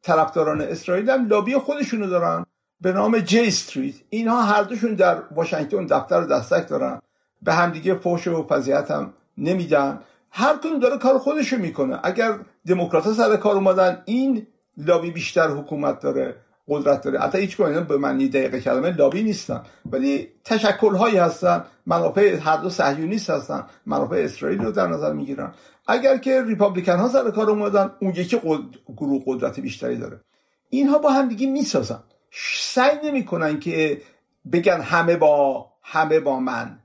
طرفداران اسرائیل هم لابی خودشونو دارن به نام جی استریت اینها هر دوشون در واشنگتن دفتر و دستک دارن. به همدیگه فوش و فضیحت هم نمیدن. هر کدوم داره کار خودشو می‌کنه. اگر دموکرات سر کار اومدن این لابی بیشتر حکومت داره. قدرت داره. حتی هیچ به معنی دقیقه کلمه لابی نیستن. ولی تشکل هایی هستن. منافع هر دو صهیونیست هستن. منافع اسرائیل رو در نظر می‌گیرن. اگر که ریپابلیکن ها سر کار اومدن اون یکی گروه قدرت بیشتری داره. اینها با هم دیگه می‌سازن. سعی نمی‌کنن که بگن همه با همه با من.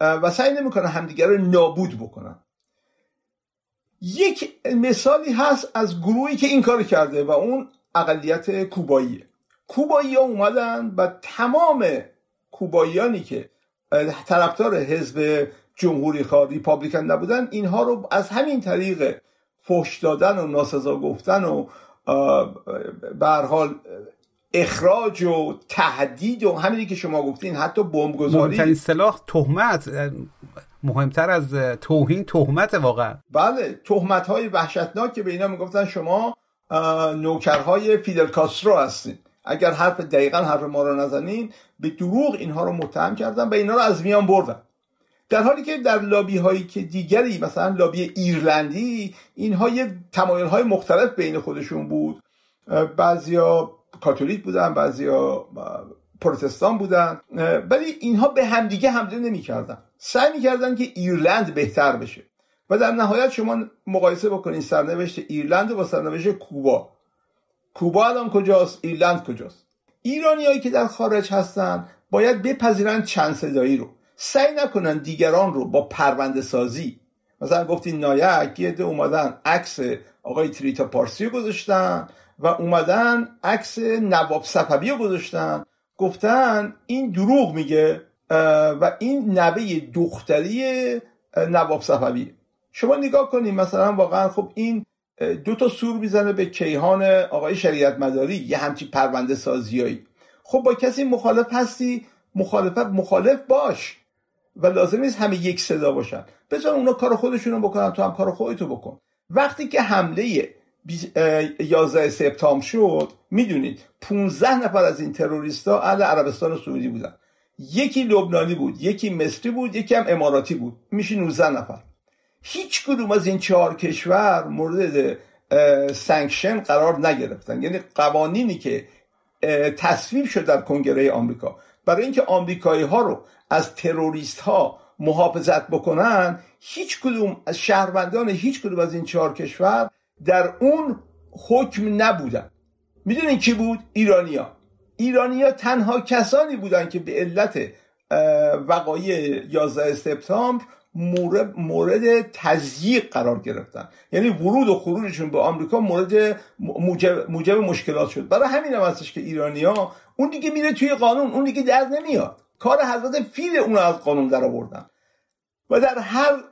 و سعی نمی‌کنن همدیگه رو نابود بکنن. یک مثالی هست از گروهی که این کار کرده و اون اقلیت کوباییه کوبایی. ها اومدن و تمام کوباییانی که طرفدار حزب جمهوری خواه ریپابلیکن نبودن اینها رو از همین طریق فحش دادن و ناسزا گفتن و به حال اخراج و تهدید و همینی که شما گفتین حتی بمبگذاری. مهمترین سلاح تهمت مهمتر از توهین تهمت واقعا. بله تهمت های وحشتناک که به اینا می‌گفتن شما نوکرهای فیدل کاسترو هستین اگر حرف دقیقا حرف ما رو نزنین به دروغ اینها رو متهم کردن و اینا رو از میان بردن. در حالی که در لابی هایی که دیگری مثلا لابی ایرلندی اینها یه تمایل های مختلف بین خودشون بود. بعضیا کاتولیک بودن بعضیا پروتستان بودن. ولی اینها به همدیگه حمله نمی‌کردن. سعی می‌کردن که ایرلند بهتر بشه. و در نهایت شما مقایسه بکنید سرنوشت ایرلند با سرنوشت کوبا. کوبا الان کجاست؟ ایرلند کجاست؟ ایرانیایی که در خارج هستن باید بپذیرن چند صدایی رو. سعی نکنن دیگران رو با پرونده سازی. مثلا گفتین نایک یه اومدن عکس آقای تریتا پارسی رو گذاشتن و اومدن عکس نواب صفوی رو گذاشتن. گفتن این دروغ میگه و این نوه دختری نواب صفوی. شما نگاه کنید مثلا واقعا خب این دو تا سور می‌زنه به کیهان آقای شریعت مداری یه همچی پرونده سازیایی. خب با کسی مخالف هستی؟ مخالفت مخالف باش. و لازم نیست همه یک صدا باشن. بذار اونا کار خودشونو بکنن تو هم کار خودتو بکن. وقتی که حمله 11 سپتامبر شد می‌دونید 15 نفر از این تروریستا اهل عربستان سعودی بودن. یکی لبنانی بود یکی مصری بود یکی هم اماراتی بود. میشه 19 نفر. هیچ کدوم از این چهار کشور مورد sanction قرار نگرفتن. یعنی قوانینی که تصویب شد در کنگره آمریکا. برای اینکه آمریکایی ها رو از تروریست ها محافظت بکنن هیچ کدوم از شهروندان هیچ کدوم از این چهار کشور در اون حکم نبودن. می‌دونین کی بود؟ ایرانیا ایرانیا تنها کسانی بودن که به علت وقایع 11 سپتامبر مورد, مورد تضییق قرار گرفتن. یعنی ورود و خروجشون به آمریکا مورد موجب, موجب مشکلات شد. برای همین هم هستش که ایرانیا اون دیگه میره توی قانون اون دیگه در نمیاد. کار حضرت فیل اون از قانون در آوردن و در هر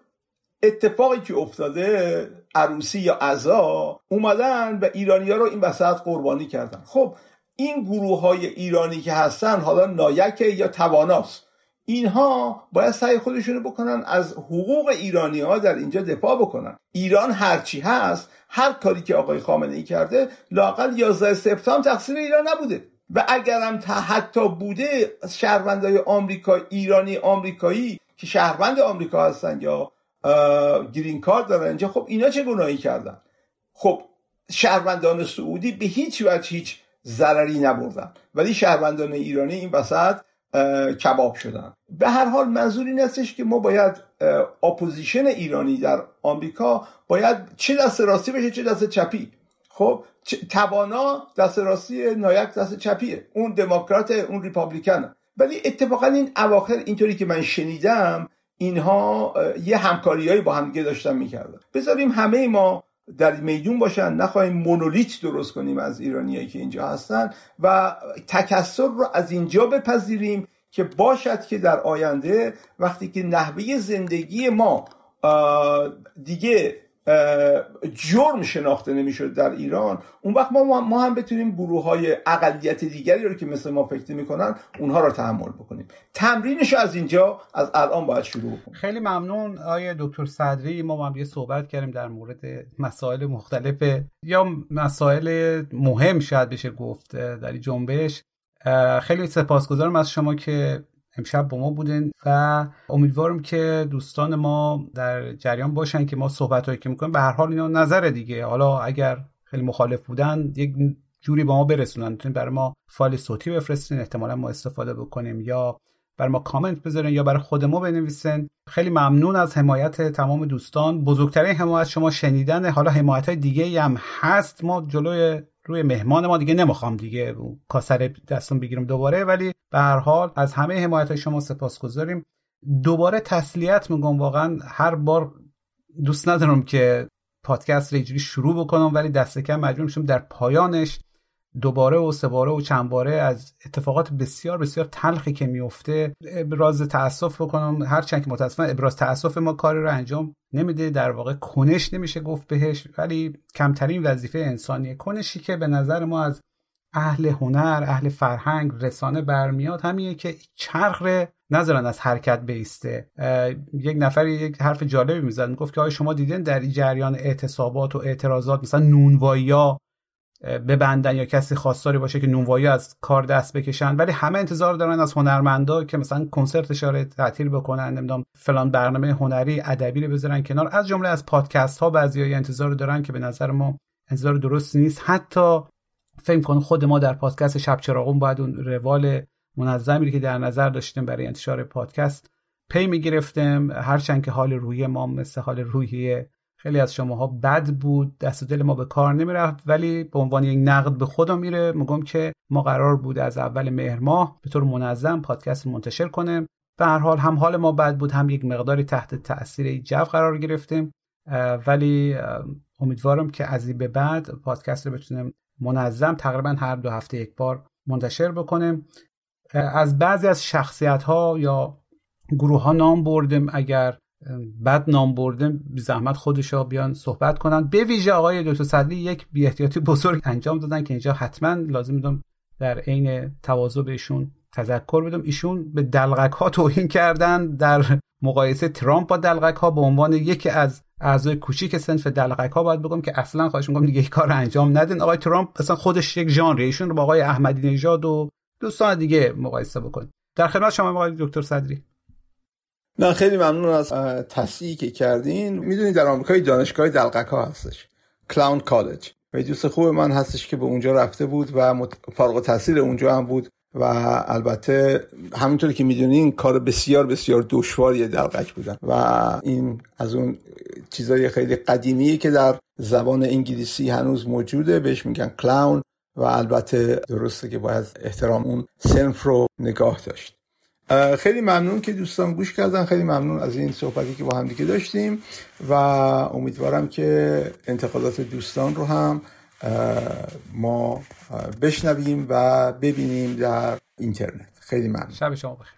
اتفاقی که افتاده عروسی یا عزا اومدن و ایرانیا رو این وسط قربانی کردن. خب این گروه های ایرانی که هستن حالا نایک یا تواناست. اینها باید سعی خودشونو بکنن از حقوق ایرانی ها در اینجا دفاع بکنن. ایران هرچی هست هر کاری که آقای خامنه ای کرده لاقل 11 سپتامبر تقصیر ایران نبوده. و اگرم تا حتی بوده شهروندای آمریکا ایرانی آمریکایی که شهروند آمریکا هستن یا گرین کارت دارن اینجا خب اینا چه گناهی کردن؟ خب شهروندان سعودی به هیچ وجه هیچ ضرری نبردن. ولی شهروندان ایرانی این وسط کباب شدن. به هر حال منظور این استش که ما باید اپوزیشن ایرانی در آمریکا باید چه دست راستی بشه چه دست چپی. خب توانا دست راستی نایاک دست چپیه. اون دموکرات اون Republican. ولی اتفاقا این اواخر اینطوری که من شنیدم اینها یه همکاریهایی با همدیگه داشتن می‌کردن. بذاریم همه ما در میدون باشن نخواهیم مونولیت درست کنیم از ایرانیایی که اینجا هستن و تکسر رو از اینجا بپذیریم که باشد که در آینده وقتی که نحوه زندگی ما دیگه جرم شناخته نمی‌شد در ایران. اون وقت ما, ما هم بتونیم گروه های اقلیت دیگری رو که مثل ما فکر می‌کنن اونها رو تحمل بکنیم. تمرینش از اینجا از الان باید شروع کنیم خیلی ممنون آیه دکتر صدری. ما هم یه صحبت کردیم در مورد مسائل مختلف یا مسائل مهم شاید بشه گفت در این جنبش. خیلی سپاسگزارم از شما که امشب با ما بودین و امیدوارم که دوستان ما در جریان باشن که ما صحبت هایی که می‌کنیم به هر حال اینا نظر دیگه. حالا اگر خیلی مخالف بودن یک جوری با ما برسونن. می‌تونید برای ما فایل صوتی بفرستین احتمالا ما استفاده بکنیم یا بر ما کامنت بذارین یا برای خود ما بنویسین. خیلی ممنون از حمایت تمام دوستان. بزرگترین حمایت شما شنیدن حالا حمایت های دیگه هم هست. ما جلوی روی مهمان ما دیگه نمی‌خوام دیگه کاسر دستون بگیرم دوباره ولی به هر حال از همه حمایت شما سپاسگزاریم. دوباره تسلیت میگم واقعا هر بار دوست ندارم که پادکست رو شروع بکنم ولی دست کم مجبور میشم در پایانش دوباره و سه باره و چند باره از اتفاقات بسیار بسیار تلخی که میفته ابراز تاسف بکنم. هرچند که متاسفانه ابراز تاسف ما کاری رو انجام نمیده. در واقع کنش نمیشه گفت بهش ولی کمترین وظیفه انسانیه. کنشی که به نظر ما از اهل هنر اهل فرهنگ رسانه برمیاد همینه که چرخ نذارن از حرکت بیسته. یک نفری یک حرف جالبی می‌زد. می‌گفت که آیا شما دیدین در جریان اعتصابات و اعتراضات مثلا نونوایی ببندن یا کسی خواستاری باشه که نونوایی از کار دست بکشن. ولی همه انتظار دارن از هنرمندا که مثلا کنسرت اشاره تعطیل بکنن نمی‌دونم فلان برنامه هنری ادبی رو بذارن کنار. از جمله از پادکست ها بعضیای انتظار دارن که به نظر ما انتظار درست نیست. حتی فکر کنم خود ما در پادکست شب چراغون باید اون روال منظمی که در نظر داشتیم برای انتشار پادکست پی می‌گرفتیم. هرچند که حال روحی ما مثل حال روحی خیلی از شماها بد بود دست دل ما به کار نمی‌رفت ولی به عنوان یک نقد به خودم میره. میگم که ما قرار بود از اول مهر ماه به طور منظم پادکست منتشر کنیم به هر حال هم حال ما بد بود هم یک مقداری تحت تاثیر جو قرار گرفتیم. ولی امیدوارم که از این به بعد پادکست رو بتونیم منظم تقریبا هر دو هفته یک بار منتشر بکنیم از بعضی از شخصیت ها یا گروه ها نام بردیم اگر بد نام برده زحمت خودشا بیان صحبت کنن. به ویژه آقای دکتر صدری یک بی بزرگ انجام دادن که اینجا حتما لازم می‌دونم در عین تواضع بهشون تذکر بدم. ایشون به دلغک ها توهین کردن. در مقایسه ترامپ با دلغک ها به عنوان یکی از اعضای کوچیک سنف دلغک ها باید بگم که اصلا خواهش میگم دیگه کار انجام ندین. آقای ترامپ اصلا خودش یک ژانره. ایشون رو با آقای احمدی نژاد و دوستان دیگه مقایسه بکن. در خدمت شما آقای دکتر صدری. نه خیلی ممنون از تصحیحی که کردین. می‌دونید در آمریکا دانشگاه دلغک ها هستش. کلاون کالج و دوست خوب من هستش که به اونجا رفته بود و فارغ التحصیل اونجا هم بود و البته همینطوری که می‌دونین کار بسیار بسیار دشواری دلغک بودن و این از اون چیزای خیلی قدیمی که در زبان انگلیسی هنوز موجوده. بهش میگن کلاون و البته درسته که باید احترام اون سنف رو نگاه داشت. خیلی ممنون که دوستان گوش کردن. خیلی ممنون از این صحبتی که با هم دیگه داشتیم و امیدوارم که انتقادات دوستان رو هم ما بشنویم و ببینیم در اینترنت. خیلی ممنون. شب شما بخیر.